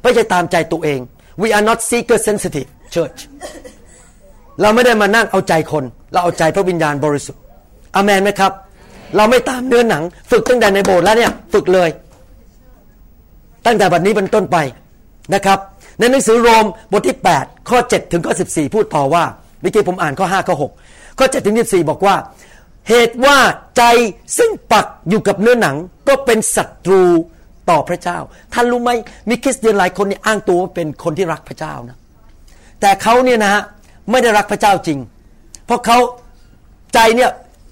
ไม่ใช่ตามใจตัวเอง we are not seeker sensitive church เราไม่ได้มานั่งเอาใจคน เราเอาใจพระวิญญาณบริสุทธิ์อเมนไหมครับ เราไม่ตามเนื้อหนัง ฝึกตั้งแต่ในโบสถ์แล้วเนี่ยฝึกเลย ตั้งแต่บัดนี้เป็นต้นไปนะครับ ในหนังสือโรมบทที่ 8 ข้อ 7 ถึงข้อ 14 พูดต่อว่าเมื่อกี้ผมอ่านข้อ 5 ข้อ 6 ข้อ 7 ถึง 14 บอกว่า เหตุว่าใจซึ่งปักอยู่กับเนื้อหนังก็เป็นศัตรูต่อพระเจ้า ท่านรู้ไหมมีคริสเตียนหลายคนเนี่ยอ้างตัวว่าเป็นคนที่รักพระเจ้านะ แต่เขาเนี่ยนะฮะไม่ได้รักพระเจ้าจริง เพราะเขาใจเนี่ย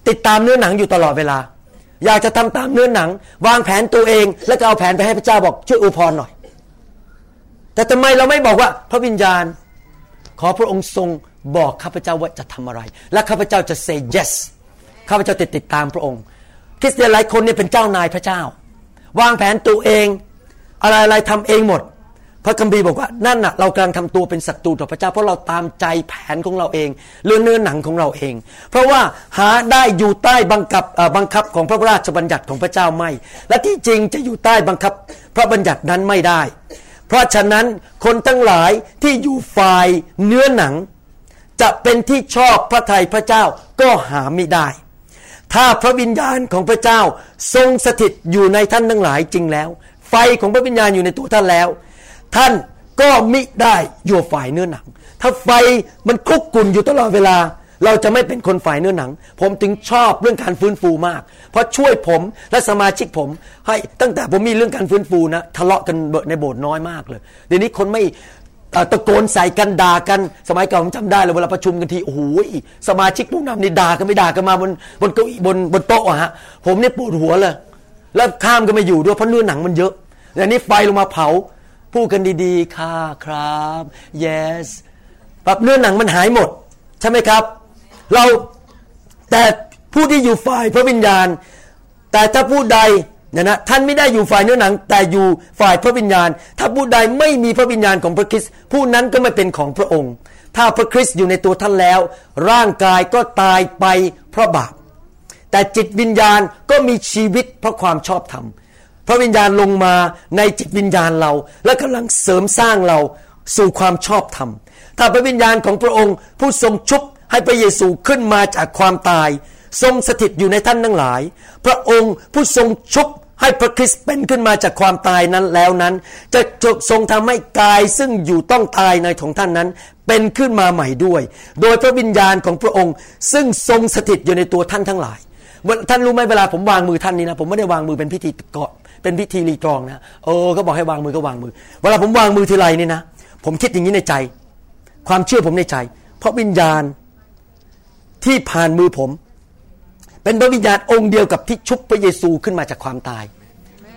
ติดตามเนื้อหนังอยู่ตลอดเวลา อยากจะทำตามเนื้อหนัง วางแผนตัวเอง แล้วก็เอาแผนไปให้พระเจ้าบอกช่วยอวยพรหน่อย แต่ทำไมเราไม่บอกว่า พระวิญญาณ ขอพระองค์ทรงบอกข้าพเจ้าว่าจะทำอะไร และข้าพเจ้าจะ say yes ข้าพเจ้าติดติดตามพระองค์ คริสเตียนหลายคนเนี่ยเป็นเจ้านายพระเจ้า วางแผนตัวเอง อะไรอะไรทำเองหมด พระคัมภีร์บอกว่านั่นน่ะเรากำลังทำตัวเป็นศัตรูต่อพระเจ้า เพราะเราตามใจแผนของเราเองเรื่องเนื้อหนังของเราเอง เพราะว่าหาได้อยู่ใต้บังคับบังคับของพระราชบัญญัติของพระเจ้าไม่ และที่จริงจะอยู่ใต้บังคับพระบัญญัตินั้นไม่ได้ เพราะฉะนั้นคนทั้งหลายที่อยู่ฝ่ายเนื้อหนัง จะเป็นที่ชอบพระทัยพระเจ้าก็หาไม่ได้ ถ้าพระวิญญาณของพระเจ้าทรงสถิตอยู่ในท่านทั้งหลายจริงแล้ว ไฟของพระวิญญาณอยู่ในตัวท่านแล้ว ท่านก็มิได้อยู่ฝ่ายเนื้อหนัง ถ้าไฟมันคุกกุ่นอยู่ตลอดเวลา เราจะไม่เป็นคนฝ่ายเนื้อหนัง ผมถึงชอบเรื่องการฟื้นฟูมาก เพราะช่วยผมและสมาชิกผม ให้ตั้งแต่ผมมีเรื่องการฟื้นฟูนะทะเลาะกันในโบสถ์น้อยมากเลยเดี๋ยวนี้คนไม่ ตะโกนใส่กันด่ากัน สมัยก่อนผมจำได้เลยเวลาประชุมกันทีโอ้โหสมาชิกผู้นำนี่ด่ากันไม่ด่ากันมาบนบนเก้าอี้บนบนโต๊ะอะฮะผมนี่ปวดหัวเลย แล้วข้ามกันไม่อยู่ด้วยเพราะเนื้อหนังมันเยอะแต่นี้ไฟลงมาเผาพูดกันดีๆ ค่ะครับ yes แบบเนื้อหนังมันหายหมด ใช่ไหมครับ เราแต่ผู้ที่อยู่ฝ่ายพระวิญญาณ แต่ถ้าผู้ใด นะนะท่านไม่ได้อยู่ฝ่ายเนื้อหนัง แต่อยู่ฝ่ายพระวิญญาณ ถ้าผู้ใดไม่มีพระวิญญาณของพระคริสต์ผู้นั้นก็ไม่เป็นของพระองค์ ถ้าพระคริสต์อยู่ในตัวท่านแล้ว ร่างกายก็ตายไปเพราะบาปแต่จิตวิญญาณก็มีชีวิตเพราะความชอบธรรมพระวิญญาณลงมาในจิตวิญญาณเรา และกำลังเสริมสร้างเราสู่ความชอบธรรม ถ้าพระวิญญาณของพระองค์ผู้ทรงชุบให้พระเยซูขึ้นมาจากความตาย ทรงสถิตอยู่ในท่านทั้งหลาย พระองค์ผู้ทรงชุบ ให้พระคริสต์เป็นขึ้นมาจากความตายนั้นแล้วนั้น จะจทรงทำให้กายซึ่งอยู่ต้องตายในของท่านนั้น เป็นขึ้นมาใหม่ด้วย โดยพระวิญญาณของพระองค์ ซึ่งทรงสถิตอยู่ในตัวท่านทั้งหลายท่านรู้ไหมเวลาผมวางมือท่านนี้นะผมไม่ได้วางมือเป็นพิธีเกาะเป็นพิธีรีตรองนะโอ้ก็บอกให้วางมือก็วางมือ เวลาผมวางมือทีไรนี่นะผมคิดอย่างนี้ในใจ ความเชื่อผมในใจ เพราะวิญญาณที่ผ่านมือผม เป็นพระวิญญาณองค์เดียวกับที่ชุบพระเยซูขึ้นมาจากความตาย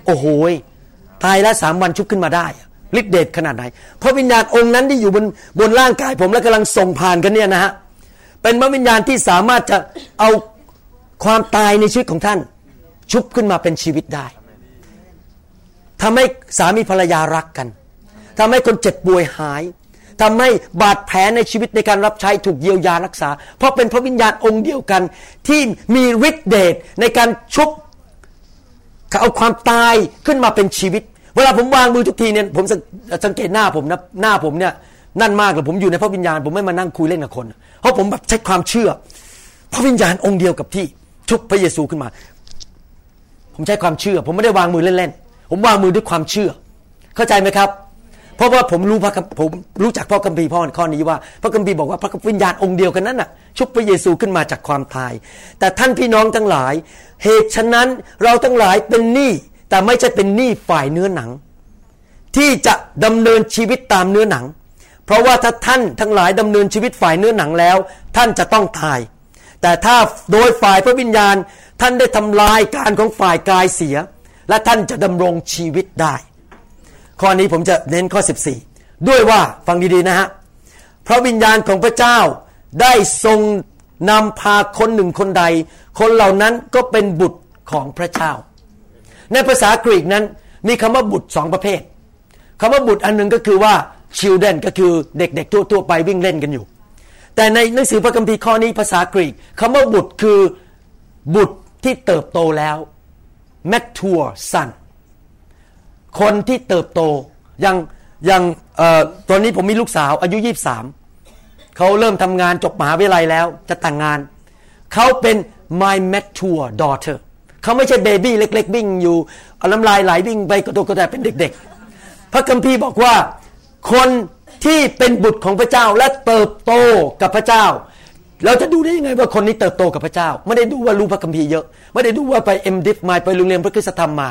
โอ้โหตายแล้วสามวันชุบขึ้นมาได้ฤทธิเดชขนาดไหนเพราะวิญญาณองค์นั้นที่อยู่บนบนร่างกายผมและกำลังส่งผ่านกันเนี่ยนะฮะเป็นพระวิญญาณที่สามารถจะเอาความตายในชีวิตของท่าน ชุบขึ้นมาเป็นชีวิตได้ทำให้สามีภรรยารักกันทำให้คนเจ็บป่วยหาย ทำให้บาดแผลในชีวิตในการรับใช้ถูกเยียวยารักษา เพราะเป็นพระวิญญาณองค์เดียวกัน ที่มีฤทธิเดชในการชุบเอาความตายขึ้นมาเป็นชีวิต เวลาผมวางมือทุกทีเนี่ยผมสังเกตหน้าผมนะหน้าผมเนี่ยนั่นมากเลยผมอยู่ในพระวิญญาณ ผมไม่มานั่งคุยเล่นกับคน เพราะผมแบบใช้ความเชื่อ พระวิญญาณองค์เดียวกับที่ชุบพระเยซูขึ้นมา ผมใช้ความเชื่อ ผมไม่ได้วางมือเล่นๆผมวางมือด้วยความเชื่อ เข้าใจไหมครับ เพราะว่าผมรู้พระผมรู้จักพระคัมภีร์พ่อข้อนี้ว่า พระคัมภีร์บอกว่าพระวิญญาณองค์เดียวกันนั้นน่ะ ชุบพระเยซูขึ้นมาจากความตาย แต่ท่านพี่น้องทั้งหลาย เหตุฉะนั้นเราทั้งหลายเป็นหนี้แต่ไม่ใช่เป็นหนี้ฝ่ายเนื้อหนัง ที่จะดำเนินชีวิตตามเนื้อหนัง เพราะว่าถ้าท่านทั้งหลายดำเนินชีวิตฝ่ายเนื้อหนังแล้ว ท่านจะต้องตาย แต่ถ้าโดยฝ่ายพระวิญญาณท่านได้ทำลายการของฝ่ายกายเสีย และท่านจะดำรงชีวิตได้ ข้อนี้ผมจะเน้นข้อ 14 ด้วยว่าฟังดีๆนะฮะพระวิญญาณของพระเจ้าได้ทรงนำพาคนหนึ่งคนใด คนเหล่านั้นก็เป็นบุตรของพระเจ้า ในภาษากรีกนั้นมีคำว่าบุตรสองประเภทคำว่าบุตรอันหนึ่งก็คือว่า children ก็คือเด็กๆทั่วๆไปวิ่งเล่นกันอยู่ แต่ในหนังสือพระคัมภีร์ข้อนี้ภาษากรีกคำว่าบุตรคือบุตรที่เติบโตแล้ว mature son คนที่เติบโตอย่างอย่างตอนนี้ผมมีลูกสาวอายุยี่สามเขาเริ่มทำงานจบมหาวิทยาลัยแล้วจะแต่งงาน เขาเป็น my mature daughter เขาไม่ใช่เบบี้เล็ก ๆ วิ่งอยู่เอาน้ำลายไหลวิ่งไปกระโดดกระโดดเป็นเด็ก ๆ พระคัมภีร์บอกว่า คนที่เป็นบุตรของพระเจ้าและเติบโตกับพระเจ้า เราจะดูได้ยังไงว่าคนนี้เติบโตกับพระเจ้า ไม่ได้ดูว่ารู้พระคัมภีร์เยอะ ไม่ได้ดูว่าไปเอ็มดิฟมาไปโรงเรียนพระคุณธรรมมา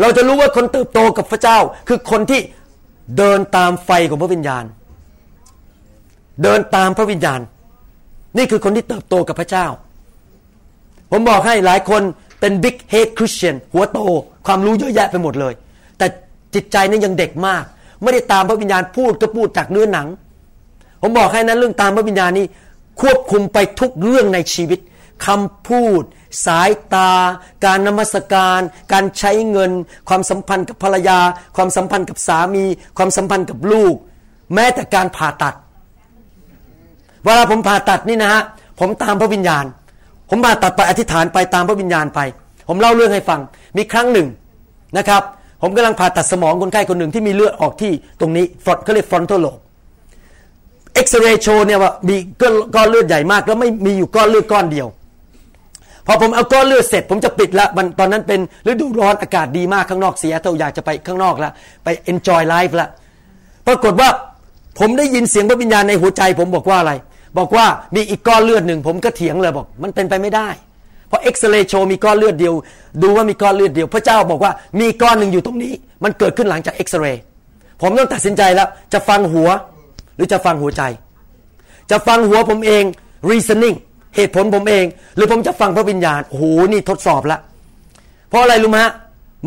เราจะรู้ว่าคนเติบโตกับพระเจ้า คือคนที่เดินตามไฟของพระวิญญาณ เดินตามพระวิญญาณ นี่คือคนที่เติบโตกับพระเจ้า ผมบอกให้หลายคนเป็นบิ๊กเฮดคริสเตียนหัวโตความรู้เยอะแยะไปหมดเลย แต่จิตใจนั้นยังเด็กมาก ไม่ได้ตามพระวิญญาณพูดก็พูดจากเนื้อหนัง ผมบอกให้นั้นเรื่องตามพระวิญญาณนี่ควบคุมไปทุกเรื่องในชีวิตคำพูด สายตา การนมัสการ การใช้เงิน ความสัมพันธ์กับภรรยา ความสัมพันธ์กับสามี ความสัมพันธ์กับลูก แม้แต่การผ่าตัด เวลาผมผ่าตัดนี่นะฮะผมตามพระวิญญาณ ผมผ่าตัดไปอธิษฐานไปตามพระวิญญาณไป ผมเล่าเรื่องให้ฟัง มีครั้งหนึ่งนะครับ ผมกำลังผ่าตัดสมองคนไข้คนหนึ่งที่มีเลือดออกที่ตรงนี้ front เขาเรียก frontal lobe เอ็กซเรย์โชว์เนี่ยว่ามีก้อนเลือดใหญ่มาก แล้วไม่มีอยู่ก้อนเลือดก้อนเดียว พอผมเอาก้อนเลือดเสร็จ ผมจะปิดละมันตอนนั้นเป็นฤดูร้อนอากาศดีมากข้างนอกเสียเท่าอยากจะไปข้างนอกละไป enjoy life ละปรากฏว่าผมได้ยินเสียงพระวิญญาณในหัวใจ ผมบอกว่าอะไร บอกว่ามีอีกก้อนเลือดหนึ่งผมก็เถียงเลยบอก มันเป็นไปไม่ได้เพราะเอ็กซเรย์โชว์มีก้อนเลือดเดียว ดูว่ามีก้อนเลือดเดียว พระเจ้าบอกว่ามีก้อนหนึ่งอยู่ตรงนี้ มันเกิดขึ้นหลังจากเอ็กซเรย์ผมต้องตัดสินใจแล้ว จะฟังหัว หรือจะฟังหัวใจ จะฟังหัวผมเอง reasoning เหตุผลผมเอง หรือผมจะฟังพระวิญญาณโอ้โหนี่ทดสอบละเพราะอะไรรู้ไหม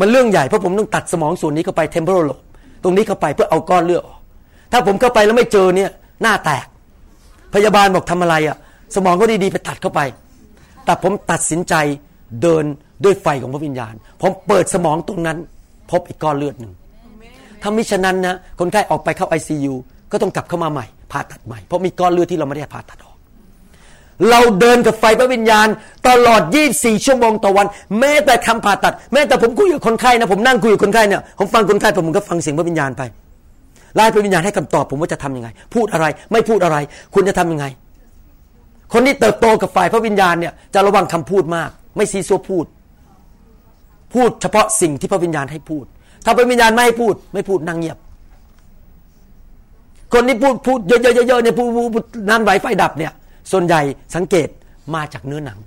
มันเรื่องใหญ่เพราะผมต้องตัดสมองส่วนนี้เข้าไป temporal lobe ตรงนี้เข้าไปเพื่อเอาก้อนเลือดออกถ้าผมเข้าไปแล้วไม่เจอเนี่ยหน้าแตก พยาบาลบอกทำอะไรอะ่ะ สมองก็ดีๆไปตัดเข้าไป แต่ผมตัดสินใจเดินด้วยไฟของพระวิญญาณ ผมเปิดสมองตรงนั้น พบอีกก้อนเลือดหนึ่งถ้ามิฉะนั้นนะคนไข้ออกไปเข้าไอซียูก็ต้องกลับเข้ามาใหม่ผ่าตัดใหม่เพราะมีก้อนเลือดที่เราไม่ได้ผ่าตัดออก เราเดินกับไฟพระวิญญาณ ตลอด 24 ชั่วโมงต่อวัน แม้แต่คำผ่าตัด แม้แต่ผมคุยกับคนไข้นะผมนั่งคุยกับคนไข้เนี่ยผมฟังคนไข้ผมก็ฟังเสียงพระวิญญาณไปไล่พระวิญญาณให้คำตอบผมว่าจะทํำยังไง พูดอะไรไม่พูดอะไร คุณจะทํำยังไง คนที่เติบโตกับฝ่ายพระวิญญาณเนี่ยจะระวังคำพูดมาก ไม่ซีซัวพูด พูดเฉพาะสิ่งที่พระวิญญาณให้พูด ถ้าพระวิญญาณไม่ให้พูด ไม่พูดนั่งเงียบ คนที่พูดพูดเยอะๆๆเนี่ยพูดพูดน้ำไหลไฟดับเนี่ย ส่วนใหญ่สังเกตมาจากเนื้อหนัง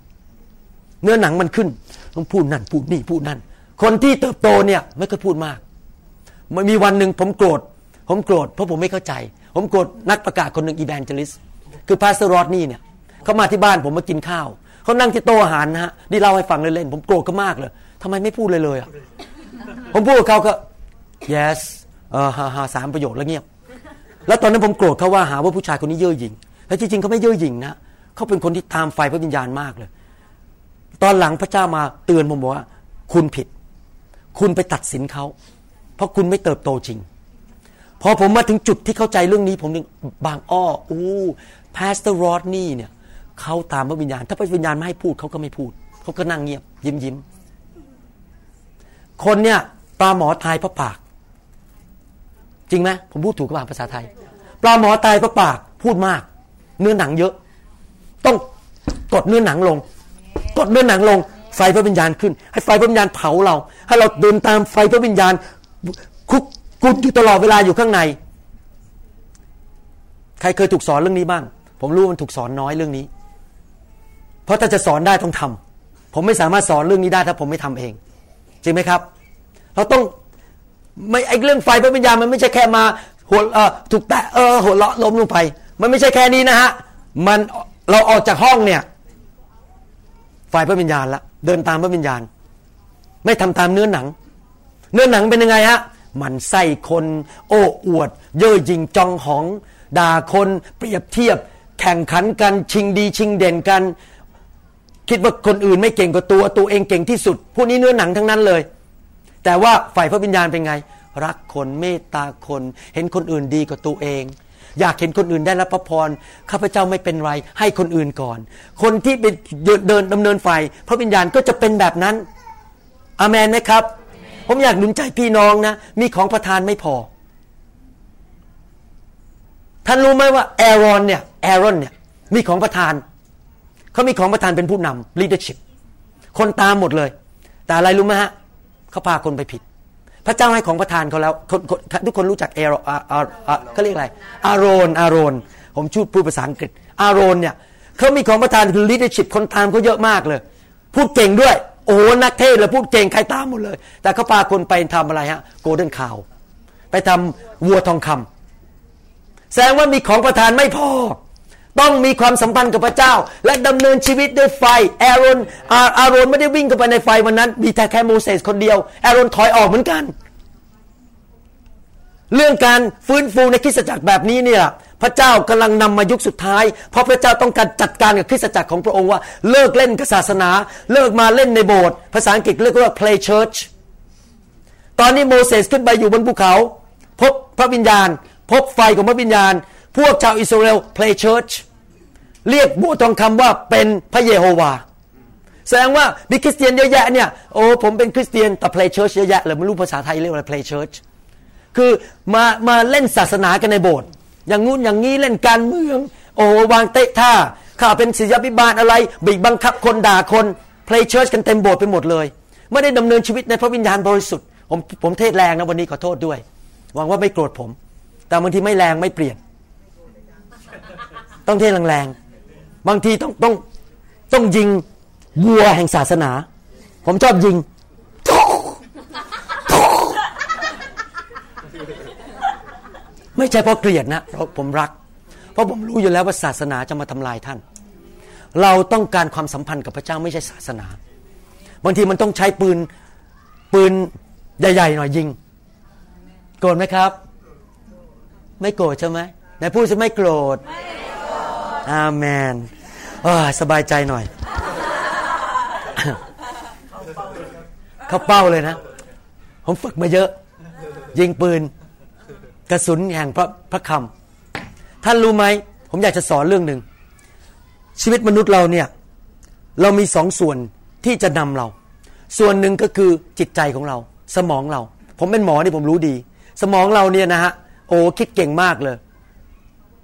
เนื้อหนังมันขึ้นต้องพูดนั่นพูดนี่พูดนั่น คนที่เติบโตเนี่ยไม่เคยพูดมากมันมีวันหนึ่งผมโกรธ ผมโกรธเพราะผมไม่เข้าใจ ผมโกรธนักประกาศคนหนึ่ง evangelist คือ pastor รอดนี่เนี่ยเขามาที่บ้านผมมากินข้าวเขานั่งที่โต๊ะอาหารนะฮะนี่เล่าให้ฟังเล่นๆผมโกรธเขามากเลยทำไมไม่พูดเลยเลยอะผมพูดกับเขาก็ yes เออฮ่าฮ่าสามประโยคแล้วเงียบ แล้วตอนนั้นผมโกรธเขาว่าหาว่าผู้ชายคนนี้เย่อหยิ่ง แต่จริงๆเขาไม่เย่อหยิ่งนะเขาเป็นคนที่ตามไฟพระวิญญาณมากเลย ตอนหลังพระเจ้ามาเตือนผมบอกว่า คุณผิด คุณไปตัดสินเขา เพราะคุณไม่เติบโตจริง พอผมมาถึงจุดที่เข้าใจเรื่องนี้ ผมนึกบางอ้ออู้พาสเตอร์รอดนี่เนี่ยเขาตามพระวิญญาณ ถ้าพระวิญญาณไม่ให้พูดเขาก็ไม่พูดเขาก็นั่งเงียบ ยิ้มยิ้มคนเนี่ยปลาหมอทายเพราะปาก จริงไหมผมพูดถูกกับภาษาไทยปลาหมอตายเพราะปากพูดมาก เนื้อหนังเยอะ ต้องกดเนื้อหนังลง กดเนื้อหนังลง ไฟพระวิญญาณขึ้น ให้ไฟพระวิญญาณเผาเรา ให้เราเดินตามไฟพระวิญญาณ คุกกุดอยู่ตลอดเวลาอยู่ข้างใน ใครเคยถูกสอนเรื่องนี้บ้าง ผมรู้มันถูกสอนน้อยเรื่องนี้ เพราะถ้าจะสอนได้ต้องทำผมไม่สามารถสอนเรื่องนี้ได้ถ้าผมไม่ทำเอง จริงไหมครับ เราต้องไม่ไอเรื่องไฟพระวิญญาณมันไม่ใช่แค่มาหัวเออถูกแตะเออหัวเราะล้มลงไป มันไม่ใช่แค่นี้นะฮะ มันเราออกจากห้องเนี่ยฝ่ายพระวิญญาณละเดินตามพระวิญญาณ ไม่ทำตามเนื้อหนัง เนื้อหนังเป็นยังไงฮะมันไส้คน โอ้อวด เย่อหยิ่งจองหองด่าคนเปรียบเทียบ แข่งขันกันชิงดีชิงเด่นกัน คิดว่าคนอื่นไม่เก่งกว่าตัวตัวเองเก่งที่สุด พวกนี้เนื้อหนังทั้งนั้นเลย แต่ว่าฝ่ายพระวิญญาณเป็นไง รักคนเมตตาคน เห็นคนอื่นดีกว่าตัวเอง อยากเห็นคนอื่นได้รับพระพรข้าพเจ้าไม่เป็นไร ให้คนอื่นก่อน คนที่เป็นเดินดำเนินฝ่ายพระวิญญาณก็จะเป็นแบบนั้นอเมนไหมครับ ผมอยากหนุนใจพี่น้องนะ มีของประทานไม่พอ ท่านรู้ไหมว่าแอรอนเนี่ยแอรอนเนี่ยมีของประทานเขามีของประทานเป็นผู้นำ leadership คนตามหมดเลย แต่อะไรรู้ไหมฮะเขาพาคนไปผิด พระเจ้าให้ของประทานเขาแล้วทุกคนรู้จักเอโรเขาเรียกอะไร อารอนอารอนผมชูดพูดภาษาอังกฤษ อารอนเนี่ยเขามีของประทานคือ leadership คนตามเขาเยอะมากเลย พูดเก่งด้วย โอ้นักเทศน์เลยพูดเก่งใครตามหมดเลย แต่เขาพาคนไปทำอะไรฮะ golden calf ไปทำวัวทองคำแสดงว่ามีของประทานไม่พอ ต้องมีความสัมพันธ์กับพระเจ้า และดำเนินชีวิตด้วยไฟแอรอนอารอนไม่ได้วิ่งเข้าไปในไฟวันนั้น มีแต่แค่โมเสสคนเดียวแอรอนถอยออกเหมือนกัน เรื่องการฟื้นฟูในคริสตจักรแบบนี้เนี่ยพระเจ้ากำลังนำมายุคสุดท้าย เพราะพระเจ้าต้องการจัดการกับคริสตจักรของพระองค์ว่าเลิกเล่นกับศาสนา เลิกมาเล่นในโบสถ์ภาษาอังกฤษเรียกว่า play church ตอนนี้โมเสสขึ้นไปอยู่บนภูเขา พบพระวิญญาณ พบไฟของพระวิญญาณ พวกชาวอิสราเอล play church เรียกบัวทองคำว่าเป็นพระเยโฮวา แสดงว่ามีคริสเตียนเยอะแยะเนี่ยโอ้ผมเป็นคริสเตียนแต่ play church เยอะแยะเลยไม่รู้ภาษาไทยเรียกว่า play church คือมามาเล่นศาสนากันในโบสถ์อย่างงู้นอย่างนี้เล่นการเมือง โอ้วางเตะท่าข้าเป็นศิษยาพิบาลอะไรบีบบังคับคนด่าคน play church กันเต็มโบสถ์ไปหมดเลย ไม่ได้ดำเนินชีวิตในพระวิญญาณบริสุทธิ์ผมผมเทศแรงนะวันนี้ขอโทษด้วยหวังว่าไม่โกรธผม แต่บางทีไม่แรงไม่เปลี่ยน ต้องเทศแรงๆ บางทีต้องต้องต้องยิงวัวแห่งศาสนา ผมชอบยิงไม่ใช่เพราะเกลียดนะเพราะผมรัก เพราะผมรู้อยู่แล้วว่าศาสนาจะมาทำลายท่าน เราต้องการความสัมพันธ์กับพระเจ้าไม่ใช่ศาสนา บางทีมันต้องใช้ปืนปืนใหญ่ๆหน่อยยิง โกรธไหมครับ ไม่โกรธใช่ไหมไหนพูดจะไม่โกรธ อาเมนสบายใจหน่อย เข้าเป้าเลยนะ ผมฝึกมาเยอะ ยิงปืน กระสุนแห่งพระพระคำท่านรู้ไหม ผมอยากจะสอนเรื่องหนึ่ง ชีวิตมนุษย์เราเนี่ย เรามีสองส่วนที่จะนำเรา ส่วนหนึ่งก็คือจิตใจของเรา สมองเรา ผมเป็นหมอนี่ผมรู้ดี สมองเราเนี่ยนะฮะ โอ้คิดเก่งมากเลย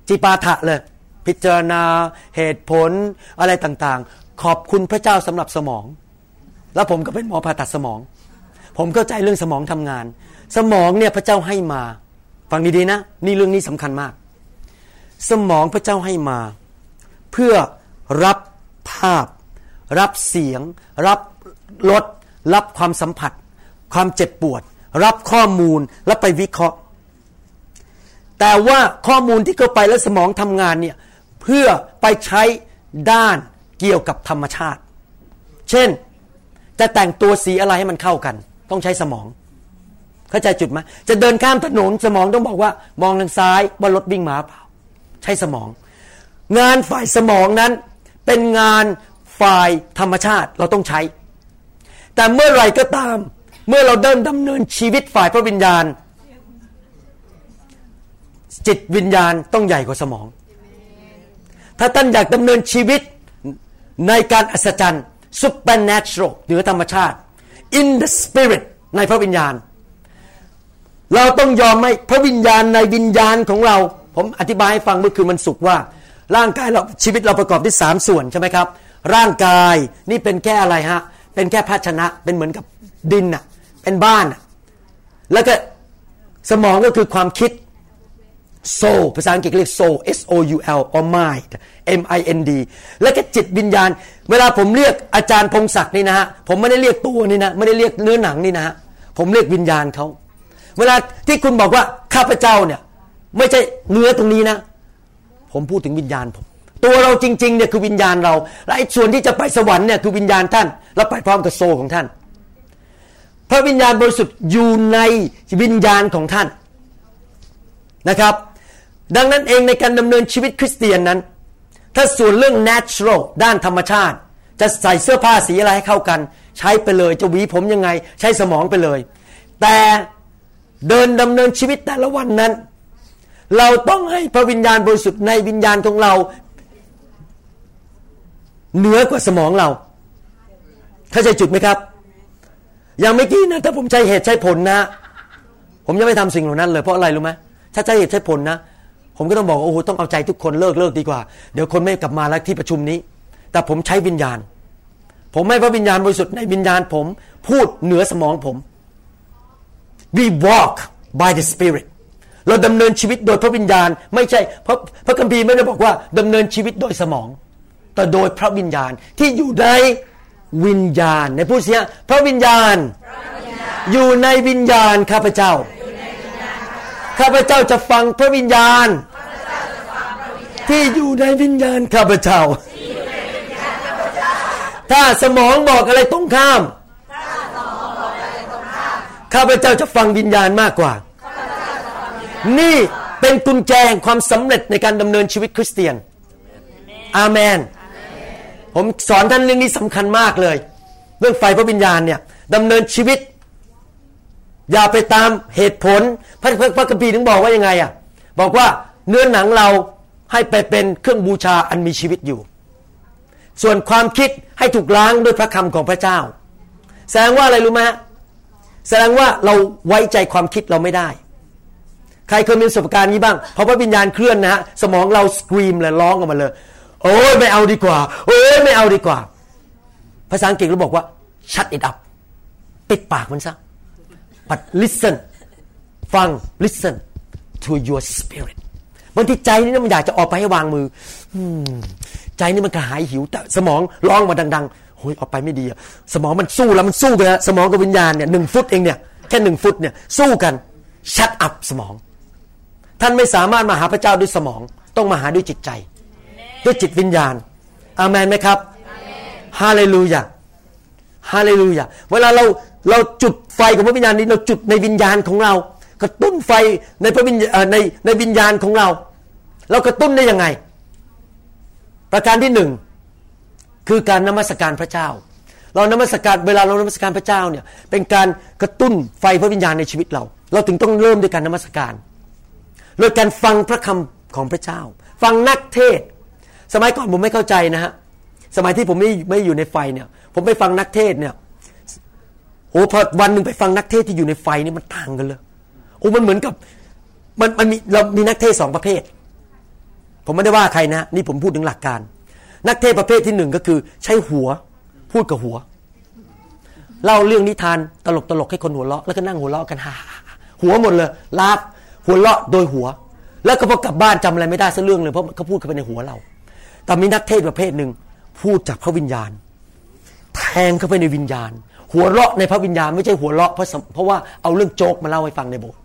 จิปาถะเลย พิจารณาเหตุผลอะไรต่างๆ ขอบคุณพระเจ้าสำหรับสมอง แล้วผมก็เป็นหมอผ่าตัดสมอง ผมเข้าใจเรื่องสมองทำงาน สมองเนี่ยพระเจ้าให้มา ฟังดีๆนะ นี่เรื่องนี้สำคัญมาก สมองพระเจ้าให้มา เพื่อรับภาพ รับเสียง รับรสรับความสัมผัส ความเจ็บปวด รับข้อมูลแล้วไปวิเคราะห์แต่ว่าข้อมูลที่เข้าไปแล้วสมองทำงานเนี่ย พื่อไปใช้ด้านเกี่ยวกับธรรมชาติ เช่น จะแต่งตัวสีอะไรให้มันเข้ากัน ต้องใช้สมอง เข้าใจจุดไหมจะเดินข้ามถนนสมองต้องบอกว่า มองทางซ้ายว่ารถวิ่งมาเปล่า ใช้สมอง งานฝ่ายสมองนั้นเป็นงานฝ่ายธรรมชาติเราต้องใช้ แต่เมื่อไรก็ตาม เมื่อเราเดินดำเนินชีวิตฝ่ายพระวิญญาณ จิตวิญญาณต้องใหญ่กว่าสมอง ถ้าท่านอยากดำเนินชีวิตในการอัศจรรย์ supernatural เหนือธรรมชาติ in the spirit ในพระวิญญาณ เราต้องยอมให้พระวิญญาณในวิญญาณของเรา ผมอธิบายให้ฟังเมื่อคืนมันสุกว่า ร่างกายเราชีวิตเราประกอบด้วยสามส่วนใช่ไหมครับ ร่างกายนี่เป็นแค่อะไรฮะ เป็นแค่ภาชนะเป็นเหมือนกับดินอะเป็นบ้านอะแล้วก็สมองก็คือความคิด soul ภาษาอังกฤษเรียก soul S O U L or mind M I N D แล้วก็จิตวิญญาณ เวลาผมเรียกอาจารย์พงศักดิ์นี่นะฮะ ผมไม่ได้เรียกตัวนี่นะ ไม่ได้เรียกเนื้อหนังนี่นะฮะ ผมเรียกวิญญาณเขา เวลาที่คุณบอกว่าข้าพเจ้าเนี่ยไม่ใช่เนื้อตรงนี้นะ ผมพูดถึงวิญญาณผม ตัวเราจริงๆเนี่ยคือวิญญาณเรา และไอ้ส่วนที่จะไปสวรรค์เนี่ยคือวิญญาณท่าน แล้วไปพร้อมกับโซของท่าน พระวิญญาณบริสุทธิ์อยู่ในวิญญาณของท่านนะครับ ดังนั้นเองในการดำเนินชีวิตคริสเตียนนั้น ถ้าส่วนเรื่อง natural ด้านธรรมชาติ จะใส่เสื้อผ้าสีอะไรให้เข้ากัน ใช้ไปเลยจะหวีผมยังไง ใช้สมองไปเลย แต่เดินดำเนินชีวิตแต่ละวันนั้น เราต้องให้พระวิญญาณบริสุทธิ์ในวิญญาณของเรา เหนือกว่าสมองเรา เข้าใจจุดไหมครับ อย่างเมื่อกี้นะถ้าผมใช้เหตุใช้ผลนะ ผมจะไม่ทำสิ่งเหล่านั้นเลยเพราะอะไรรู้ไหมถ้าใช้เหตุใช้ผลนะ ผมก็ต้องบอกโอ้โหต้องเอาใจทุกคนเลิกเลิกดีกว่า เดี๋ยวคนไม่กลับมาแล้วที่ประชุมนี้ แต่ผมใช้วิญญาณ ผมให้พระวิญญาณบริสุทธิ์ในวิญญาณผม พูดเหนือสมองผม we walk by the spirit เราดำเนินชีวิตโดยพระวิญญาณ ไม่ใช่พระพระคัมภีร์ไม่ได้บอกว่าดำเนินชีวิตโดยสมอง แต่โดยพระวิญญาณที่อยู่ในวิญญาณ ในผู้เสียพระวิญญาณ อยู่ในวิญญาณข้าพเจ้า ข้าพเจ้าจะฟังพระวิญญาณ ที่อยู่ในวิญญาณข้าพเจ้า ถ้าสมองบอกอะไรตรงข้าม ข้าพเจ้าจะฟังวิญญาณมากกว่า นี่เป็นกุญแจแห่งความสำเร็จในการดำเนินชีวิตคริสเตียน อาเมน ผมสอนท่านเรื่องนี้สำคัญมากเลย เรื่องไฟพระวิญญาณเนี่ยดำเนินชีวิต อย่าไปตามเหตุผลพระพระพระคัมภีร์ถึงบอกว่ายังไงอะบอกว่าเนื้อหนังเราให้ไปเป็นเครื่องบูชาอันมีชีวิตอยู่ ส่วนความคิดให้ถูกล้างด้วยพระคำของพระเจ้า แสดงว่าอะไรรู้ไหมแสดงว่าเราไว้ใจความคิดเราไม่ได้ ใครเคยมีประสบการณ์นี้บ้างพอพระวิญญาณเคลื่อนนะฮะสมองเราสกรีมเลยร้องออกมาเลย โอ้ยไม่เอาดีกว่า โอ้ยไม่เอาดีกว่า ภาษาอังกฤษเราบอกว่า shut it up ปิดปากมันซะ but listen ฟัง listen to your spirit บางทีใจนี่มันอยากจะออกไปให้วางมือใจนี่มันกระหายหิวแต่สมองร้องมาดังๆโอ้ยออกไปไม่ดีสมองมันสู้แล้วมันสู้กันนะสมองกับวิญญาณเนี่ยหนึ่งฟุตเองเนี่ยแค่หนึ่งฟุตเนี่ยสู้กัน shut up สมอง ท่านไม่สามารถมาหาพระเจ้าด้วยสมอง ต้องมาหาด้วยจิตใจ ด้วยจิตวิญญาณอาเมนไหมครับฮาเลลูยาฮาเลลูยาเวลาเรา เราจุดไฟของพระวิญญาณนี้ เราจุดในวิญญาณของเรา กระตุ้นไฟในพระวิญญาณในในวิญญาณของเรา เรากระตุ้นได้ยังไง ประการที่หนึ่งคือการนมัสการพระเจ้า เรานมัสการเวลาเรานมัสการพระเจ้าเนี่ยเป็นการกระตุ้นไฟพระวิญญาณในชีวิตเรา เราถึงต้องเริ่มด้วยการนมัสการโดยการฟังพระคำของพระเจ้า ฟังนักเทศ สมัยก่อนผมไม่เข้าใจนะฮะสมัยที่ผมไม่ไม่อยู่ในไฟเนี่ย ผมไปฟังนักเทศเนี่ย อ้พอวันหนึ่งไปฟังนักเทศที่อยู่ในไฟนี่มันต่างกันเลยโอ้มันเหมือนกับมันมันมีเรามีนักเทศสองประเภท ผมไม่ได้ว่าใครนะ นี่ผมพูดถึงหลักการ นักเทศประเภทที่หนึ่งก็คือ ใช้หัว พูดกับหัว เล่าเรื่องนิทานตลกตลกให้คนหัวเราะแล้วก็นั่งหัวเราะกันฮ่าหัวหมดเลยลาบหัวเราะโดยหัว แล้วก็พอกลับบ้านจำอะไรไม่ได้สักเรื่องเลยเพราะเขาพูดเข้าไปในหัวเรา แต่มีนักเทศประเภทหนึ่งพูดจากพระวิญญาณ แทงเข้าไปในวิญญาณ หัวเราะในพระวิญญาณไม่ใช่หัวเราะเพราะเพราะว่าเอาเรื่องโจ๊กมาเล่าให้ฟังในโบสถ์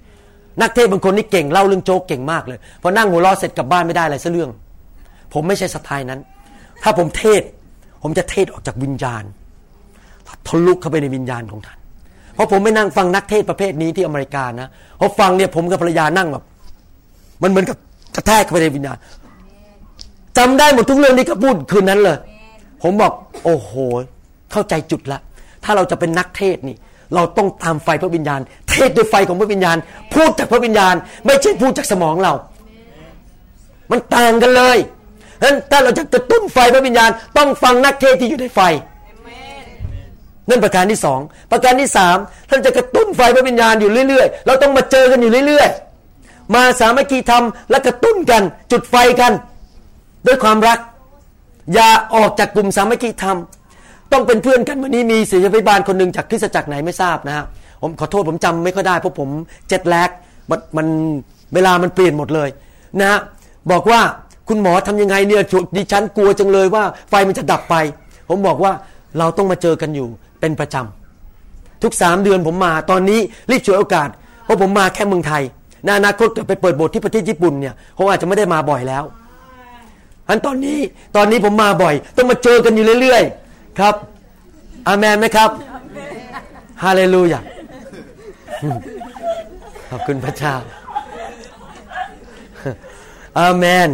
นักเทศบางคนนี่เก่งเล่าเรื่องโจ๊กเก่งมากเลยพอนั่งหัวเราะเสร็จกลับบ้านไม่ได้อะไรสักเรื่อง ผมไม่ใช่สไตล์นั้น ถ้าผมเทศ ผมจะเทศออกจากวิญญาณทะลุเข้าไปในวิญญาณของท่านเพราะผมไม่นั่งฟังนักเทศประเภทนี้ที่อเมริกานะพอฟังเนี่ยผมกับภรรยานั่งแบบมันเหมือนกับกระแทกเข้าไปในวิญญาณจำได้หมดทุกเรื่องที่เขาพูดคืนนั้นเลย ผมบอก โอ้โห เข้าใจจุดละ ถ้าเราจะเป็นนักเทศนี่ เราต้องตามไฟพระวิญญาณ เทศด้วยไฟของพระวิญญาณ พูดจากพระวิญญาณ ไม่ใช่พูดจากสมองเรา มันต่างกันเลยนั้นถ้าเราจะกระตุ้นไฟพระวิญญาณ ต้องฟังนักเทศที่อยู่ในไฟนั่นประการที่สองประการที่สามท่านจะกระตุ้นไฟพระวิญญาณอยู่เรื่อยๆ เราต้องมาเจอกันอยู่เรื่อยๆ มาสามัคคีธรรมและกระตุ้นกันจุดไฟกัน ด้วยความรัก อย่าออกจากกลุ่มสามัคคีธรรม ต้องเป็นเพื่อนกันวันนี้มีศิษยาภิบาลคนหนึ่งจากคริสตจักรไหนไม่ทราบนะฮะผมขอโทษผมจำไม่ค่อยได้เพราะผมเจ็ดแลกมันมันเวลามันเปลี่ยนหมดเลยนะฮะบอกว่าคุณหมอทำยังไงเนี่ยดิฉันกลัวจังเลยว่าไฟมันจะดับไป ผมบอกว่าเราต้องมาเจอกันอยู่เป็นประจำทุกสามเดือนผมมาตอนนี้รีบฉวยโอกาส เพราะผมมาแค่เมืองไทยในอนาคตจะไปเปิดโบสถ์ที่ประเทศญี่ปุ่นเนี่ยผมอาจจะไม่ได้มาบ่อยแล้วอันตอนนี้ตอนนี้ผมมาบ่อย ต้องมาเจอกันอยู่เรื่อยๆ ครับอาเมนไหมครับฮาเลลูยาขอบคุณพระเจ้าอาเมน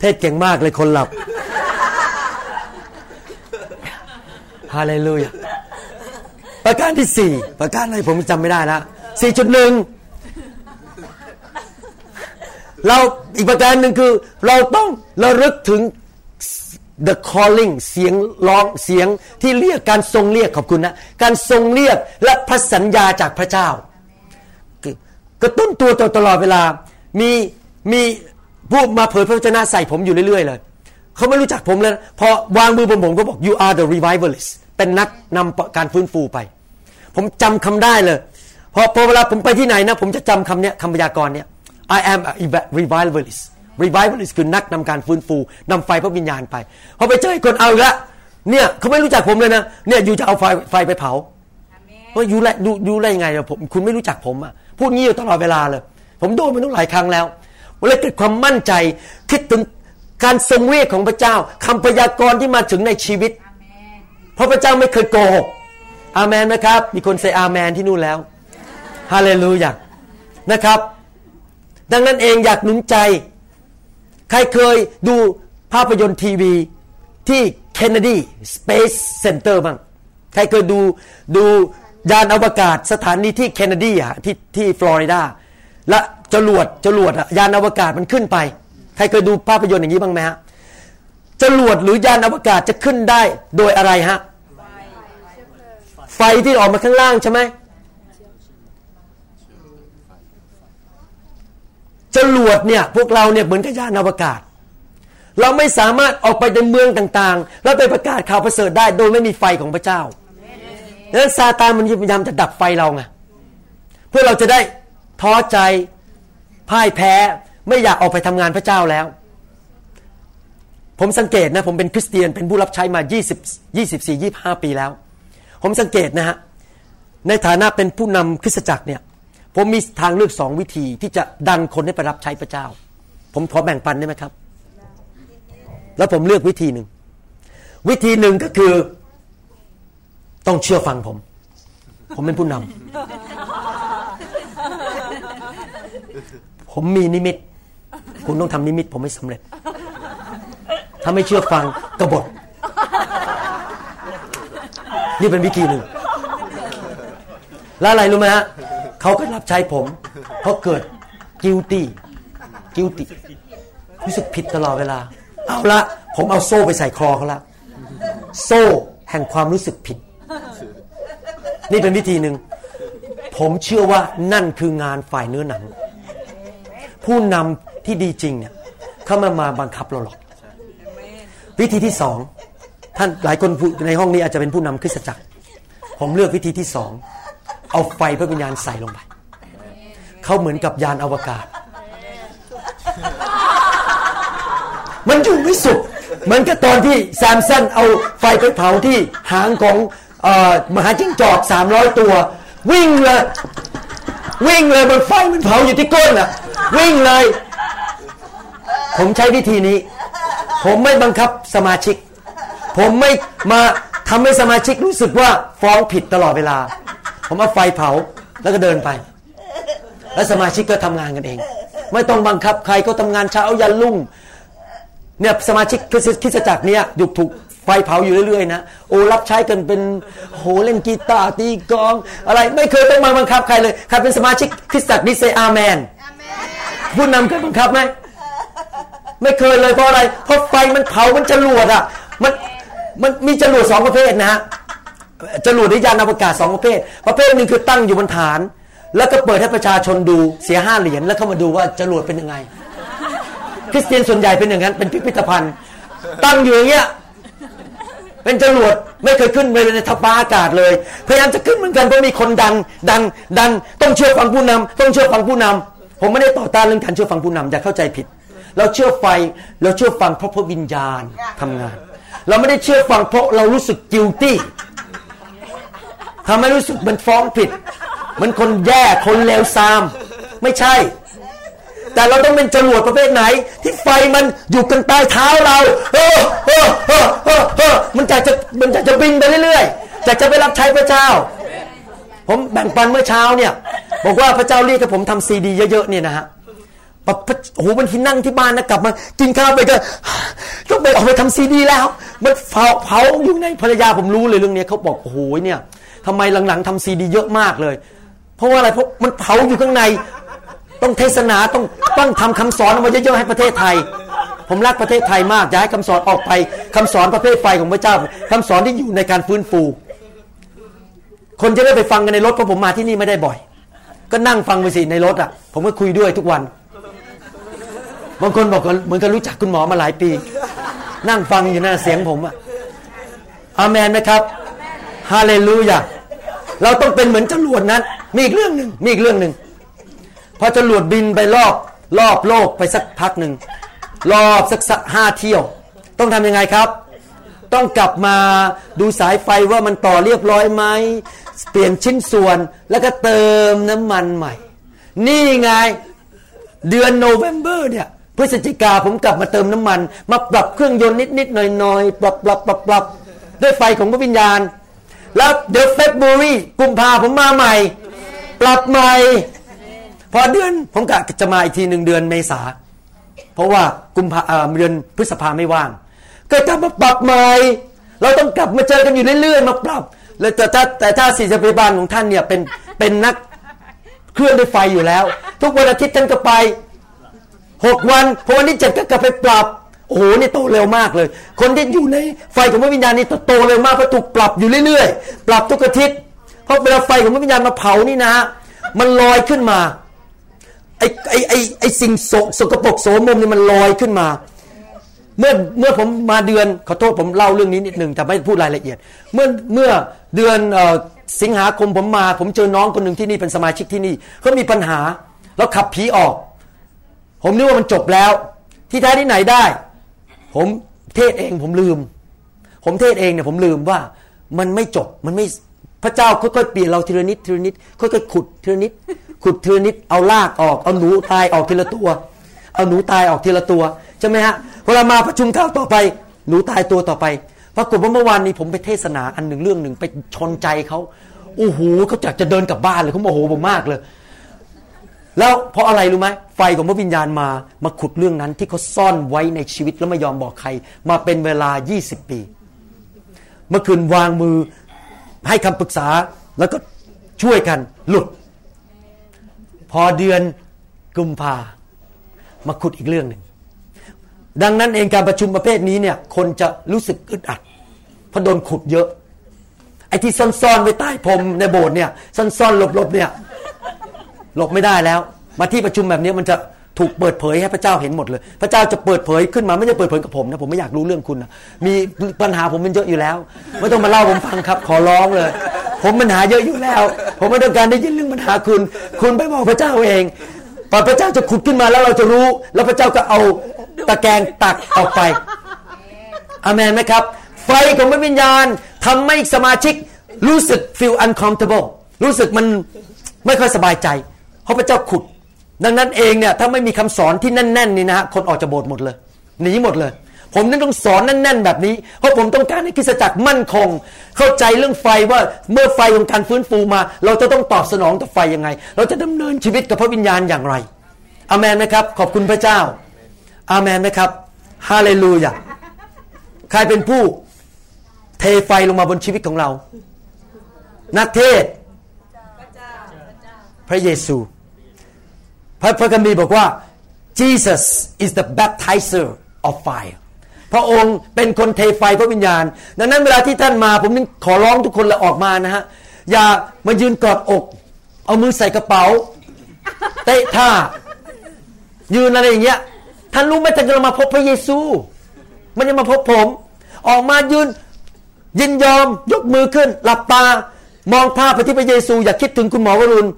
เทศเก่งมากเลยคนหลับฮาเลลูยาประการที่สี่ประการอะไรผมจำไม่ได้แล้วสี่จุดหนึ่งเราอีกประการหนึ่งคือ เราต้องระลึกถึง the calling เสียงร้องเสียงที่เรียกการทรงเรียกขอบคุณนะ การทรงเรียกและพระสัญญาจากพระเจ้า กระตุ้นตัวตลอดเวลา มีมีผู้มาเผยพระวจนะใส่ผมอยู่เรื่อย ๆ เลย เขาไม่รู้จักผมเลยพอวางมือบนผมก็บอก you are the revivalist เป็นนักนำการฟื้นฟูไป ผมจำคำได้เลย พอพอเวลาผมไปที่ไหนนะ ผมจะจำคำเนี้ยคำพยากรณ์เนี้ย I am a revivalist revivalist คือนักนำการฟื้นฟูนำไฟพระวิญญาณไปพอไปเจอคนเอาละเนี่ยเขาไม่รู้จักผมเลยนะเนี่ยอยู่จะเอาไฟไฟไปเผาเพราะอยู่แลดูดูได้ยังไงผมคุณไม่รู้จักผมอะพูดงี้อยู่ตลอดเวลาเลย ผมโดนมาตั้งหลายครั้งแล้วเวลาเกิดความมั่นใจคิดถึงการทรงเวทของพระเจ้าคำพยากรณ์ที่มาถึงในชีวิตเพราะพระเจ้าไม่เคยโกหกอาเมนไหมครับ มีคนเซอาเมนที่นู่นแล้วฮาเลลูยานะครับ ดังนั้นเองอยากหนุนใจ ใครเคยดูภาพยนตร์ทีวีที่ Kennedy Space Center บ้าง ใครเคยดูดูยานอวกาศสถานีที่ Kennedy อะที่ที่ฟลอริดา และจรวดจรวดอะยานอวกาศมันขึ้นไป ใครเคยดูภาพยนตร์อย่างนี้บ้างไหมฮะ จรวดหรือยานอวกาศจะขึ้นได้โดยอะไรฮะ ไฟที่ออกมาข้างล่างใช่ไหม จรวดเนี่ยพวกเราเนี่ยเหมือนกับยานอวกาศ เราไม่สามารถออกไปในเมืองต่างๆ แล้วไปประกาศข่าวประเสริฐได้โดยไม่มีไฟของพระเจ้าดังนั้นซาตานมันพยายามจะดับไฟเราไงเพื่อเราจะได้ท้อใจพ่ายแพ้ไม่อยากออกไปทำงานพระเจ้าแล้ว ผมสังเกตนะผมเป็นคริสเตียนเป็นผู้รับใช้มา 20 24 25 ปีแล้ว ผมสังเกตนะฮะในฐานะเป็นผู้นำคริสตจักรเนี่ย ผมมีทางเลือกสองวิธีที่จะดันคนให้ไปรับใช้พระเจ้า ผมขอแบ่งปันได้ไหมครับ แล้วผมเลือกวิธีหนึ่ง วิธีหนึ่งก็คือ ต้องเชื่อฟังผม ผมเป็นผู้นำผมมีนิมิต คุณต้องทำนิมิต ผมไม่สำเร็จ ถ้าไม่เชื่อฟังกบฏนี่เป็นวิธีหนึ่ง แล้วอะไรรู้ไหมฮะ เขาก็รับใช้ผมเพราะเกิดกิวตี้กิวตี้รู้สึกผิดตลอดเวลา เอาละผมเอาโซ่ไปใส่คอเขาละโซ่แห่งความรู้สึกผิด นี่เป็นวิธีหนึ่ง ผมเชื่อว่านั่นคืองานฝ่ายเนื้อหนัง ผู้นำที่ดีจริงเนี่ยเขามามาบังคับเราหรอก วิธีที่สองท่านหลายคนในห้องนี้อาจจะเป็นผู้นำคริสตจักร ผมเลือกวิธีที่สอง เอาไฟพระวิญญาณใส่ลงไป เขาเหมือนกับยานอวกาศ มันอยู่ไม่สุดเหมือนกับตอนที่แซมสันเอาไฟไปเผาที่หางของมหาจิ้งจอกสามร้อยตัว วิ่งเลยวิ่งเลยมันไฟมันเผาอยู่ที่ก้นอะ วิ่งเลย ผมใช้วิธีนี้ ผมไม่บังคับสมาชิก ผมไม่มาทำให้สมาชิกรู้สึกว่าฟ้องผิดตลอดเวลา ผมเอาไฟเผาแล้วก็เดินไป แล้วสมาชิกก็ทำงานกันเอง ไม่ต้องบังคับใครก็ทำงานเช้ายันลุ่งเนี่ยสมาชิกคริสตจักรเนี่ยอยู่ถูกไฟเผาอยู่เรื่อยๆนะโอ้รับใช้กันเป็นโหเล่นกีตาร์ตีกอง อะไรไม่เคยต้องมาบังคับใครเลยใครเป็นสมาชิกคริสตจักรดิเซอาเมนผู้นำเคยบังคับไหมไม่เคยเลยเพราะอะไรเพราะไฟมันเผามันจรวดอะมันมันมีจรวดสองประเภทนะฮะ จรวดในยานอวกาศสองประเภท ประเภทหนึ่งคือตั้งอยู่บนฐาน แล้วก็เปิดให้ประชาชนดูเสียห้าเหรียญแล้วเข้ามาดูว่าจรวดเป็นยังไง คริสเตียนส่วนใหญ่เป็นอย่างนั้นเป็นพิพิธภัณฑ์ ตั้งอยู่อย่างเงี้ยเป็นจรวดไม่เคยขึ้นไปในทัพฟ้าอากาศเลย พยายามจะขึ้นเหมือนกันเพราะมีคนดันดันดันต้องเชื่อฟังผู้นำต้องเชื่อฟังผู้นำผมไม่ได้ต่อต้านเรื่องการเชื่อฟังผู้นำอย่าเข้าใจผิด เราเชื่อไฟเราเชื่อฟังเพราะพระวิญญาณทำงาน เราไม่ได้เชื่อฟังเพราะเรารู้สึกกิลตี้ ทำให้รู้สึกมันฟ้องผิด มันคนแย่คนเลวซาม ไม่ใช่ แต่เราต้องเป็นจรวดประเภทไหน ที่ไฟมันอยู่กันใต้เท้าเราเออเออเออเออเออมันจะจะมันจะจะบินไปเรื่อยๆจะจะไปรับใช้พระเจ้า ผมแบ่งปันเมื่อเช้าเนี่ย บอกว่าพระเจ้าเรียกให้ผมทำซีดีเยอะๆเนี่ยนะฮะโอ้โหมันที่นั่งที่บ้านนะกลับมา กินข้าวไปก็ต้องไปออกไปทำซีดีแล้ว มันเผาเผาอยู่ในภรรยาผมรู้เลยเรื่องนี้เขาบอกโอ้โหเนี่ย ทำไมหลังๆทำซีดีเยอะมากเลย เพราะว่าอะไรเพราะมันเผาอยู่ข้างใน ต้องเทศนาต้องต้องทำคำสอนออกมาเยอะๆให้ประเทศไทย ผมรักประเทศไทยมากอยากให้คำสอนออกไปคำสอนประเภทไฟของพระเจ้าคำสอนที่อยู่ในการฟื้นฟู คนจะได้ไปฟังกันในรถเพราะผมมาที่นี่ไม่ได้บ่อย ก็นั่งฟังไปสิในรถอะ ผมก็คุยด้วยทุกวันบางคนบอกเหมือนกับรู้จักคุณหมอมาหลายปี นั่งฟังอยู่หน้าเสียงผมอะอาเมนไหมครับ ฮาเลลูยาเราต้องเป็นเหมือนจรวดนั้น มีอีกเรื่องหนึ่งมีอีกเรื่องหนึ่งพอจรวดบินไปรอบรอบโลกไปสักพักหนึ่งรอบสักสักห้าเที่ยว ต้องทำยังไงครับ ต้องกลับมาดูสายไฟว่ามันต่อเรียบร้อยไหมเปลี่ยนชิ้นส่วนแล้วก็เติมน้ำมันใหม่ นี่ไงเดือนโนเวมเบอร์เนี่ยพฤศจิกาผมกลับมาเติมน้ำมัน มาปรับเครื่องยนต์นิดๆหน่อยๆปรับปรับปรับปรับด้วยไฟของพระวิญญาณ แล้วเดี๋ยวเฟบรูรีกุมภาผมมาใหม่ ปรับใหม่ พอเดือนผมกะจะมาอีกทีหนึ่งเดือนเมษา เพราะว่ากุมภาเดือนพฤษภาไม่ว่าง ก็จะมาปรับใหม่ เราต้องกลับมาเจอกันอยู่เรื่อยๆ มาปรับแล้วแต่ถ้าแต่ถ้าศิษยาบาลของท่านเนี่ยเป็นเป็นนักเคลื่อนด้วยไฟอยู่แล้ว ทุกวันอาทิตย์ท่านก็ไปหกวันพอวันที่เจ็ดก็กลับไปปรับ โอ้โหนี่โตเร็วมากเลย คนที่อยู่ในไฟของพระวิญญาณนี่โตเร็วมากเพราะถูกปรับอยู่เรื่อยๆ ปรับทุกอาทิตย์เพราะเวลาไฟของพระวิญญาณมาเผานี่นะ มันลอยขึ้นมาไอ้ไอ้ไอ้ไอ้สิ่งโสสกปรกโสมมนี่มันลอยขึ้นมา เมื่อเมื่อผมมาเดือนขอโทษผมเล่าเรื่องนี้นิดหนึ่งแต่ไม่พูดรายละเอียด เมื่อเมื่อเดือนสิงหาคมผมมา ผมเจอน้องคนหนึ่งที่นี่เป็นสมาชิกที่นี่เขามีปัญหาแล้วขับผีออก ผมนึกว่ามันจบแล้ว ที่แท้ที่ไหนได้ ผมเทศเองผมลืม ผมเทศเองเนี่ยผมลืมว่ามันไม่จบมันไม่พระเจ้าค่อยๆเปลี่ยนเราทีละนิดทีละนิดค่อยๆขุดทีละนิดขุดทีละนิดเอาลากออกเอาหนูตายออกทีละตัว เอาหนูตายออกทีละตัวใช่ไหมฮะเวลามาประชุมข้าวต่อไป หนูตายตัวต่อไปปรากฏว่าเมื่อวานนี้ผมไปเทศนาอันหนึ่งเรื่องหนึ่งไปชนใจเขาโอ้โหเขาอยากจะเดินกลับบ้านเลยเขาโมโหผมมากเลย แล้วเพราะอะไรรู้ไหมไฟของพระวิญญาณมามาขุดเรื่องนั้นที่เขาซ่อนไว้ในชีวิตแล้วไม่ยอมบอกใคร มาเป็นเวลา 20 ปี เมื่อคืนวางมือให้คำปรึกษาแล้วก็ช่วยกันหลุด พอเดือนกุมภามาขุดอีกเรื่องหนึ่งดังนั้นเองการประชุมประเภทนี้เนี่ยคนจะรู้สึกอึดอัดเพราะโดนขุดเยอะไอ้ที่ซ่อนๆไว้ใต้พรมในโบสถ์เนี่ยซ่อนๆหลบๆเนี่ย หลบไม่ได้แล้ว มาที่ประชุมแบบนี้มันจะถูกเปิดเผยให้พระเจ้าเห็นหมดเลย พระเจ้าจะเปิดเผยขึ้นมาไม่ใช่เปิดเผยกับผมนะผมไม่อยากรู้เรื่องคุณนะมีปัญหาผมมันเยอะอยู่แล้ว ไม่ต้องมาเล่าผมฟังครับ ขอร้องเลย ผมปัญหาเยอะอยู่แล้ว ผมไม่ต้องการได้ยินเรื่องปัญหาคุณ คุณไปบอกพระเจ้าเองพอพระเจ้าจะขุดขึ้นมาแล้วเราจะรู้ แล้วพระเจ้าก็เอาตะแกรงตักออกไปอเมนไหมครับ ไฟของพระวิญญาณทำให้สมาชิกรู้สึก feel uncomfortable รู้สึกมันไม่ค่อยสบายใจ เพราะพระเจ้าขุด ดังนั้นเองเนี่ยถ้าไม่มีคำสอนที่แน่นๆนี่นะฮะคนออกจากโบสถ์หมดเลยหนีหมดเลย ผมนั่นต้องสอนแน่นๆแบบนี้ เพราะผมต้องการให้คริสจักรมั่นคง เข้าใจเรื่องไฟว่าเมื่อไฟของการฟื้นฟูมา เราจะต้องตอบสนองต่อไฟยังไง เราจะดำเนินชีวิตกับพระวิญญาณอย่างไรอามนไหมครับ ขอบคุณพระเจ้า อามนไหมครับฮาเลลูยาใครเป็นผู้เทไฟลงมาบนชีวิตของเรา นักเทศ พระเยซู พระพระคัมภีร์บอกว่า Jesus is the baptizer of fire พระองค์เป็นคนเทไฟพระวิญญาณ ดังนั้นเวลาที่ท่านมาผมนึงขอร้องทุกคนลยออกมานะฮะ อย่ามายืนกอดอก เอามือใส่กระเป๋า เตะท่า ยืนอะไรอย่างเงี้ย ท่านรู้ไหมท่านกำลังมาพบพระเยซูม่ได้มาพบผม ออกมายืนยินยอมยกมือขึ้น หลับตามองภาพไปที่พระเยซู อย่าคิดถึงคุณหมอวรุณ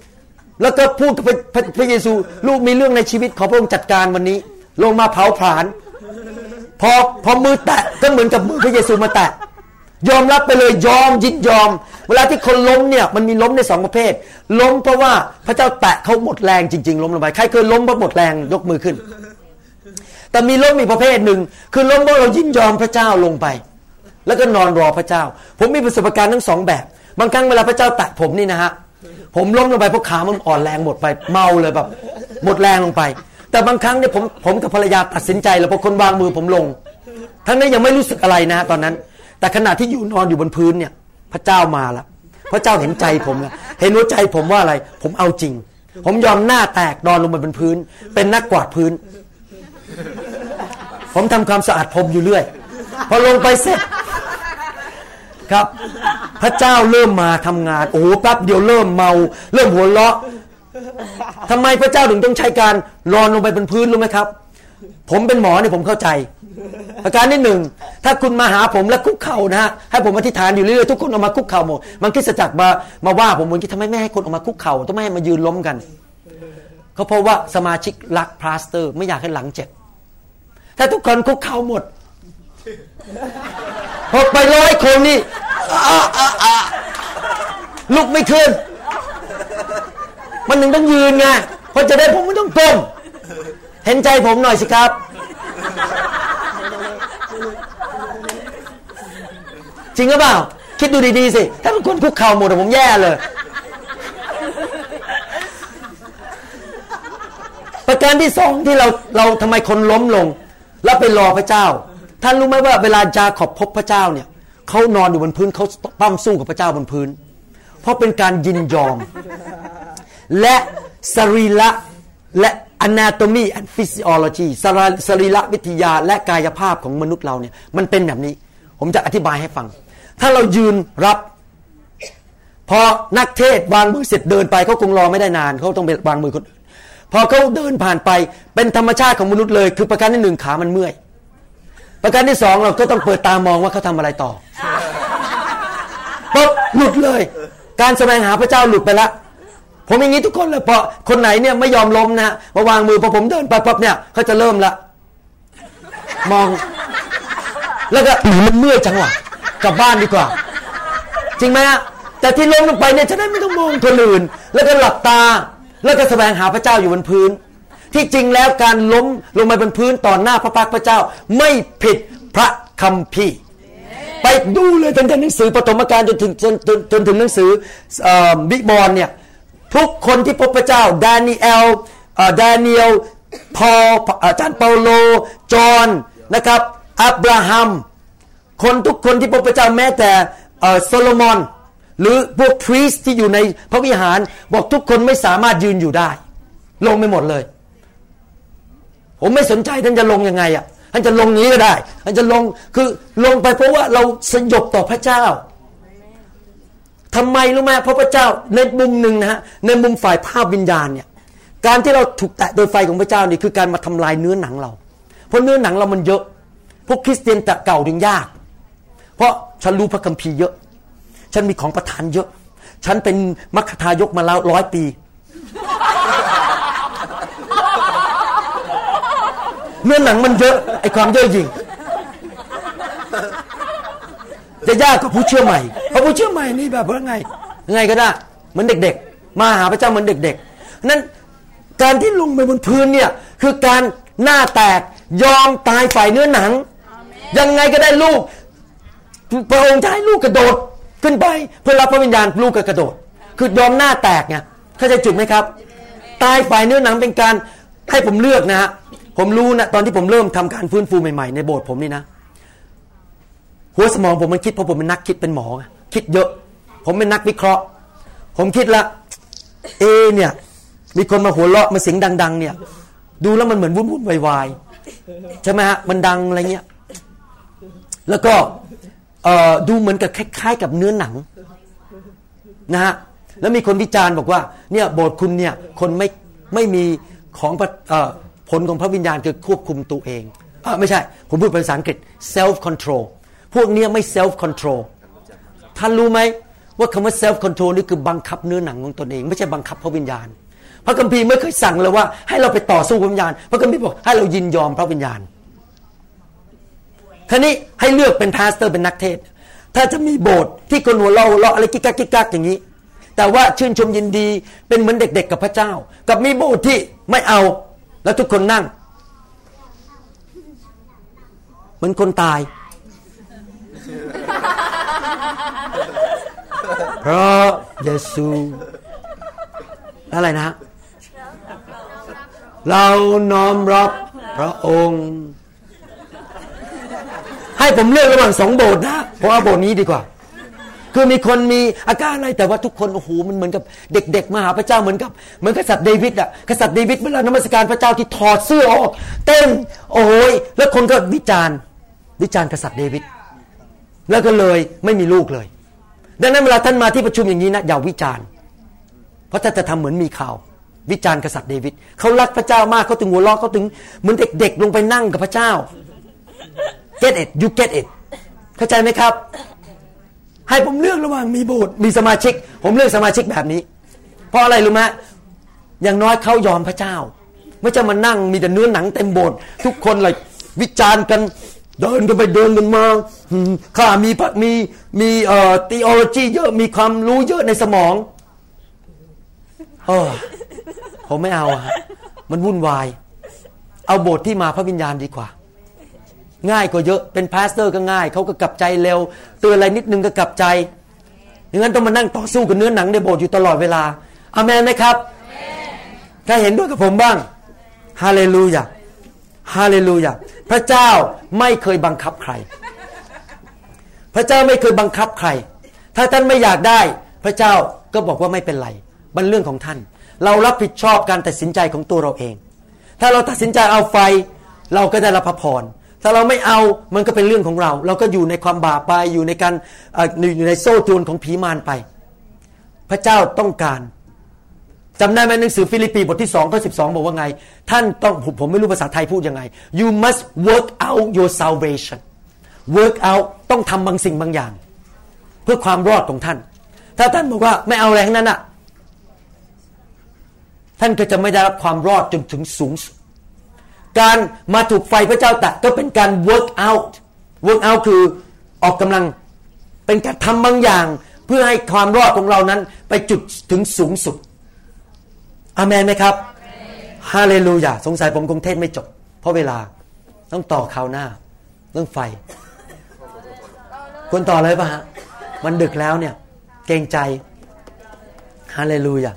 แล้วก็พูดกับพระพระเยซู ลูกมีเรื่องในชีวิตขอพระองค์จัดการวันนี้ ลงมาเผาผลาญพอพอมือแตะก็เหมือนกับมือพระเยซูมาแตะยอมรับไปเลยยอมยินยอม เวลาที่คนล้มเนี่ยมันมีล้มในสองประเภท ล้มเพราะว่าพระเจ้าแตะเขาหมดแรงจริง ๆ ล้มลงไปใครเคยล้มเพราะหมดแรงยกมือขึ้น แต่มีล้มอีกประเภทหนึ่งคือล้มเพราะเรายินยอมพระเจ้าลงไป แล้วก็นอนรอพระเจ้า ผมมีประสบการณ์ทั้งสองแบบ บางครั้งเวลาพระเจ้าแตะผมนี่นะฮะ ผมล้มลงไปเพราะขามันอ่อนแรงหมดไปเมาเลยแบบหมดแรงลงไป แต่บางครั้งเนี่ยผมผมกับภรรยาตัดสินใจแล้วพอคนวางมือผมลง ทั้งนี้ยังไม่รู้สึกอะไรนะ ตอนนั้น แต่ขณะที่อยู่นอนอยู่บนพื้นเนี่ย พระเจ้ามาแล้วพระเจ้าเห็นใจผมแล้วเห็นหัวใจผมว่าอะไร ผมเอาจริง ผมยอมหน้าแตกนอนลงบนพื้น เป็นนักกวาดพื้น ผมทำความสะอาดผมอยู่เรื่อย พอลงไปเสร็จ ครับ พระเจ้าเริ่มมาทำงาน โอ้โหแป๊บเดียวเริ่มเมา เริ่มหัวเราะทำไมพระเจ้าถึงต้องใช้การนอนลงไปบนพื้นรู้ไหมครับ ผมเป็นหมอเนี่ยผมเข้าใจ ประการที่หนึ่งถ้าคุณมาหาผมแล้วคุกเข่านะฮะให้ผมอธิษฐานอยู่เรื่อยๆทุกคนออกมาคุกเข่าหมดมันคิดจักรมามาว่าผมเหมือนที่ทำไมไม่ให้คนออกมาคุกเข่าต้องไม่ให้มายืนล้มกันก็เพราะว่าสมาชิกรักพลาสเตอร์ ไม่อยากให้หลังเจ็บถ้าทุกคนคุกเข่าหมดพอไปร้อยคนนี่ ลุกไม่ขึ้น มันหนึ่งต้องยืนไงเพราะจะได้ผมไม่ต้องก้มเห็นใจผมหน่อยสิครับ จริงหรือเปล่า คิดดูดีๆสิ ถ้าเป็นคนคุกเข่าหมดผมแย่เลย ประการที่สองที่เราเราทำไมคนล้มลง แล้วไปรอพระเจ้า ท่านรู้ไหมว่าเวลาจาขอบพบพระเจ้าเนี่ย เขานอนอยู่บนพื้นเขาปั้มสู้กับพระเจ้าบนพื้น เพราะเป็นการยินยอม และสรีระและ anatomy and physiology สรีระวิทยาและกายภาพของมนุษย์เราเนี่ยมันเป็นแบบนี้ ผมจะอธิบายให้ฟัง ถ้าเรายืนรับ พอนักเทศวางมือเสร็จเดินไปเขาคงรอไม่ได้นานเขาต้องไปวางมือคนอื่นพอเขาเดินผ่านไปเป็นธรรมชาติของมนุษย์เลย คือประการที่หนึ่งขามันเมื่อย ประการที่สองเราก็ต้องเปิดตามองว่าเขาทาอะไรต่อปุ๊บหลุดเลย การแสดงหาพระเจ้าหลุดไปละผมอย่างนี้ทุกคนเลยพอคนไหนเนี่ยไม่ยอมล้มนะมาวางมือพอผมเดินไปปั๊บเนี่ยเขาจะเริ่มละมอง แล้วก็มันเมื่อยจังวะกลับบ้านดีกว่า จริงไหมฮะแต่ที่ล้มลงไปเนี่ยจะได้ไม่ต้องมองคนอื่น แล้วก็หลับตา แล้วก็แสดงหาพระเจ้าอยู่บนพื้น ที่จริงแล้วการล้มลงมาบนพื้นต่อหน้าพระพักพระเจ้า ไม่ผิดพระคัมภีร์ไปดูเลยตั้งแต่หนังสือปฐมกาลจนถึงจนจนถึงหนังสือบิบอลเนี่ยทุกคนที่พบพระเจ้าดานิเอลดาเนียลพออาจารย์เปาโล จอห์นนะครับอับราฮัม คนทุกคนที่พบพระเจ้าแม้แต่โซโลมอน หรือพวกพรีสที่อยู่ในพระวิหาร บอกทุกคนไม่สามารถยืนอยู่ได้ ลงไม่หมดเลย ผมไม่สนใจท่านจะลงยังไงอะท่านจะลงนี้ก็ได้ท่านจะลงคือลงไปเพราะว่าเราสยบต่อพระเจ้าทำไมรู้ไหมเพราะพระเจ้าในมุมหนึ่งนะฮะในมุมฝ่ายภาพวิญญาณเนี่ยการที่เราถูกแตะโดยไฟของพระเจ้านี่คือการมาทำลายเนื้อหนังเรา เพราะเนื้อหนังเรามันเยอะ พวกคริสเตียนแต่เก่าถึงยาก เพราะฉันรู้พระคัมภีร์เยอะ ฉันมีของประทานเยอะ ฉันเป็นมัคคทายกมาแล้วร้อยปี เนื้อหนังมันเยอะไอความเยอะยิงจะยากกว่าผู้เชื่อใหม่เพราะผู้เชื่อใหม่นี่แบบว่าไงไงก็ได้เหมือนเด็ก ๆ มาหาพระเจ้าเหมือนเด็ก ๆ นั้นการที่ลงไปบนพื้นเนี่ยคือการหน้าแตกยอมตายฝ่ายเนื้อหนัง ยังไงก็ได้ลูก พระองค์จะให้ลูกกระโดดขึ้นไปเพื่อรับพระวิญญาณลูกก็กระโดด คือยอมหน้าแตกไงเข้าใจจุดไหมครับ ตายฝ่ายเนื้อหนังเป็นการให้ผมเลือกนะฮะ ผมรู้นะตอนที่ผมเริ่มทำการฟื้นฟูใหม่ๆในโบสถ์ผมนี่นะ หัวสมองผมมันคิดเพราะผมเป็นนักคิดเป็นหมอคิดเยอะ ผมเป็นนักวิเคราะห์ ผมคิดละ เอเนี่ย มีคนมาหัวเราะมาเสียงดัง ๆ เนี่ย ดูแล้วมันเหมือนวุ่นวุ่นวายๆใช่ไหมฮะมันดังอะไรเงี้ยแล้วก็ดูเหมือนกับคล้ายๆ กับเนื้อหนังนะฮะแล้วมีคนวิจารณ์บอกว่าเนี่ยโบสถ์คุณเนี่ยคนไม่ไม่มีของ ผลของพระวิญญาณคือควบคุมตัวเองอไม่ใช่ ผมพูดเป็นภาษาอังกฤษ self control พวกนี้ไม่ self control ท่านรู้ไหมว่าคำว่า self control นี่คือบังคับเนื้อหนังของตนเอง ไม่ใช่บังคับพระวิญญาณ พระคัมภีร์ไม่เคยสั่งเลยว่า ให้เราไปต่อสู้พระวิญญาณ พระคัมภีร์บอกให้เรายินยอมพระวิญญาณครนี้ให้เลือกเป็น pastor เป็นนักเทศน์ ถ้าจะมีโบสถ์ที่คนหัวเราเราอะไรกิกกักกิกกักอย่างนี้ แต่ว่าชื่นชมยินดีเป็นเหมือนเด็ก ๆ กับพระเจ้า กับมีโบสถ์ที่ไม่เอา แล้วทุกคนนั่ง เหมือนคนตาย เพราะเยซูอะไรนะ เราน้อมรับพระองค์ ให้ผมเลือกระหว่างสองโบสถ์นะเพราะว่าโบสถ์นี้ดีกว่า คือมีคนมีอาการอะไรแต่ว่าทุกคนโอ้โหมันเหมือนกับเด็ก ๆ มาหาพระเจ้าเหมือนกับเหมือนกษัตริย์เดวิดอะกษัตริย์เดวิดเวลานมัสการพระเจ้าที่ถอดเสื้อออก เต้นโอ้ยแล้วคนก็วิจารณ์วิจารณ์กษัตริย์เดวิดแล้วก็เลยไม่มีลูกเลย ดังนั้นเวลาท่านมาที่ประชุมอย่างนี้นะอย่าวิจารณ์ เพราะถ้านจะทำเหมือนมีข่าว วิจารณ์กษัตริย์เดวิดเขารักพระเจ้ามากเขาถึงหัวเราะเขาถึงเหมือนเด็ก ๆ ลงไปนั่งกับพระเจ้า get it you get it เข้าใจไหมครับ ให้ผมเลือกระหว่างมีโบสถ์มีสมาชิก ผมเลือกสมาชิกแบบนี้ เพราะอะไรรู้ไหมอย่างน้อยเขายอมพระเจ้า ไม่จะมานั่งมีแต่เนื้อหนังเต็มโบสถ์ทุกคนเลยวิจารณ์กันเดินกันไปเดินกันมาข้ามีมีมีเอ่อ theology เยอะมีความรู้เยอะในสมองเออผมไม่เอาอะมันวุ่นวาย เอาโบสถ์ที่มาพระวิญญาณดีกว่า ง่ายกว่าเยอะเป็น pastor ก็ง่ายเขาก็กลับใจเร็ว เตือนอะไรนิดนึงก็กลับใจอย่างนั้นต้องมานั่งต่อสู้กับเนื้อหนังในโบสถ์อยู่ตลอดเวลาอาเมนไหมครับใครเห็นด้วยกับผมบ้างฮาเลลูยาฮาเลลูยาพระเจ้าไม่เคยบังคับใคร พระเจ้าไม่เคยบังคับใคร ถ้าท่านไม่อยากได้ พระเจ้าก็บอกว่าไม่เป็นไรมันเรื่องของท่าน เรารับผิดชอบการตัดสินใจของตัวเราเอง ถ้าเราตัดสินใจเอาไฟ เราก็ได้รับพระพร ถ้าเราไม่เอามันก็เป็นเรื่องของเรา เราก็อยู่ในความบาปไปอยู่ในการอยู่ในโซ่ตรวนของผีมารไป พระเจ้าต้องการจำได้ไหมหนังสือฟิลิปปีบทที่สองข้อสิบสองบอกว่าไง ท่านต้องผมไม่รู้ภาษาไทยพูดยังไง you must work out your salvation work out ต้องทำบางสิ่งบางอย่าง เพื่อความรอดของท่าน ถ้าท่านบอกว่าไม่เอาอะไรทั้งนั้นอะท่านก็จะไม่ได้รับความรอดจนถึงสูงสุด การมาถูกไฟพระเจ้าแตะก็เป็นการ work out work out คือออกกำลังเป็นการทำบางอย่าง เพื่อให้ความรอดของเรานั้นไปจุดถึงสูงสุดอามนไหมครับฮาเลลูยาสงสัยผมคงเทศไม่จบ เพราะเวลาต้องต่อข่าวหน้า เรื่องไฟควรต่อเลยปะฮะมันดึกแล้วเนี่ย เกรงใจฮาเลลูยา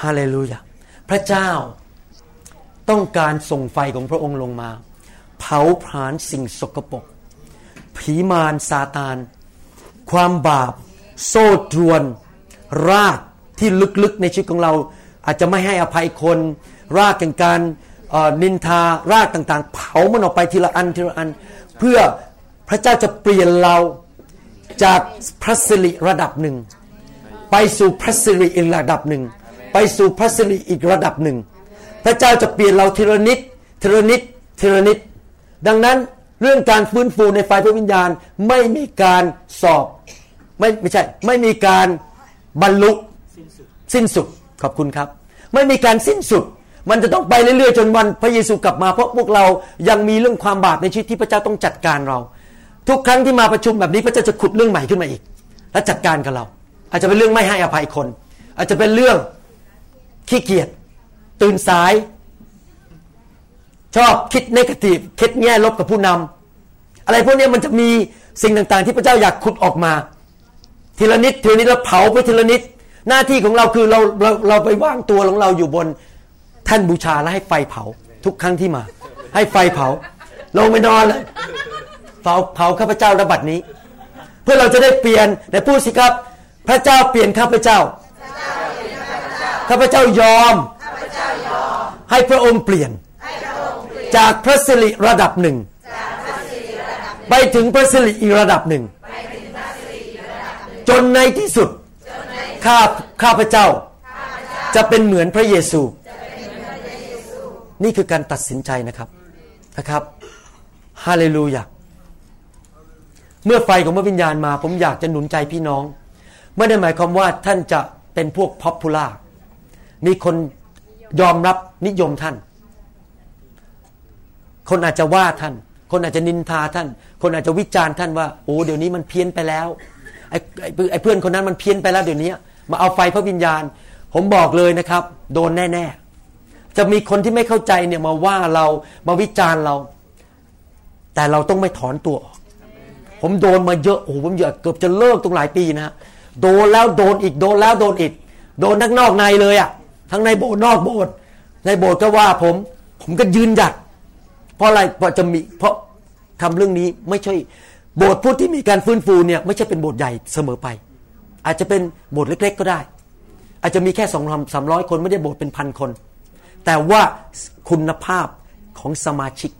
ฮาเลลูยาพระเจ้า ต้องการส่งไฟของพระองค์ลงมา เผาผลาญสิ่งสกปรกผีมารซาตาน ความบาป โซ่ตรวน รากที่ลึกๆในชีวิตของเรา อาจจะไม่ให้อภัยคน รากแห่งการนินทารากต่างๆ เผามันออกไปทีละอันทีละอัน เพื่อพระเจ้าจะเปลี่ยนเราจากพระสิริระดับหนึ่ง ไปสู่พระสิริอีกระดับหนึ่ง ไปสู่พระสิริอีกระดับหนึ่ง พระเจ้าจะเปลี่ยนเราทีละนิดทีละนิดทีละนิด ดังนั้นเรื่องการฟื้นฟูในไฟพระวิญญาณไม่มีการสอบไม่ไม่ใช่ไม่มีการบรรลุสิ้นสุดขอบคุณครับ ไม่มีการสิ้นสุด มันจะต้องไปเรื่อยๆจนวันพระเยซูกลับมา เพราะพวกเรายังมีเรื่องความบาปในชีวิตที่พระเจ้าต้องจัดการเรา ทุกครั้งที่มาประชุมแบบนี้พระเจ้าจะขุดเรื่องใหม่ขึ้นมาอีก และจัดการกับเรา อาจจะเป็นเรื่องไม่ให้อภัยคน อาจจะเป็นเรื่องขี้เกียจ ตื่นสาย ชอบคิดนกาทีฟคิดแง่ลบกับผู้นำอะไรพวกนี้มันจะมีสิ่งต่างๆ ที่พระเจ้าอยากขุดออกมา ทีละนิดทีละนิดเราเผาไปทีละนิด หน้าที่ของเราคือเราเราเราไปว่างตัวของเราอยู่บนแท่นบูชาและให้ไฟเผา ทุกครั้งที่มา ให้ไฟเผา ลงไปนอนเลยเผาเผาข้าพเจ้าระบัดนี้ เพื่อเราจะได้เปลี่ยนแต่พูดสิครับ พระเจ้าเปลี่ยนข้าพเจ้าข้าพเจ้ายอม ให้พระองค์เปลี่ยน จากพระสิริระดับหนึ่ง ไปถึงพระสิริอีกระดับหนึ่ง จนในที่สุด ข้าข้าพเจ้า จะเป็นเหมือนพระเยซู นี่คือการตัดสินใจนะครับนะครับฮาเลลูยาเมื่อไฟของพระวิญญาณมา ผมอยากจะหนุนใจพี่น้อง ไม่ได้หมายความว่าท่านจะเป็นพวก popular มีคน ยอมรับนิยมท่าน คนอาจจะว่าท่าน คนอาจจะนินทาท่าน คนอาจจะวิจารณ์ท่านว่าโอ้เดี๋ยวนี้มันเพี้ยนไปแล้วไอ้ไอ้เพื่อนคนนั้นมันเพี้ยนไปแล้วเดี๋ยวนี้มาเอาไฟพระวิญญาณ ผมบอกเลยนะครับ โดนแน่ๆ จะมีคนที่ไม่เข้าใจเนี่ยมาว่าเรามาวิจารณ์เรา แต่เราต้องไม่ถอนตัวออกผมโดนมาเยอะโอ้ผมเยอะเกือบจะเลิกตรงหลายปีนะฮะโดนแล้วโดนอีกโดนแล้วโดนอีก โดนทั้งนอกในเลยอะ่ะ ทั้งในโบสถ์นอกโบสถ์ในโบสถ์ก็ว่าผม ผมก็ยืนหยัด เพราะอะไรเพราะจะมีเพราะทำเรื่องนี้ไม่ใช่โบสถ์พุทธที่มีการฟื้นฟูเนี่ยไม่ใช่เป็นโบสถ์ใหญ่เสมอไป อาจจะเป็นโบสถ์เล็ก ๆ ก็ได้ อาจจะมีแค่สองสามร้อยคนไม่ได้โบสถ์เป็นพันคน แต่ว่าคุณภาพของสมาชิก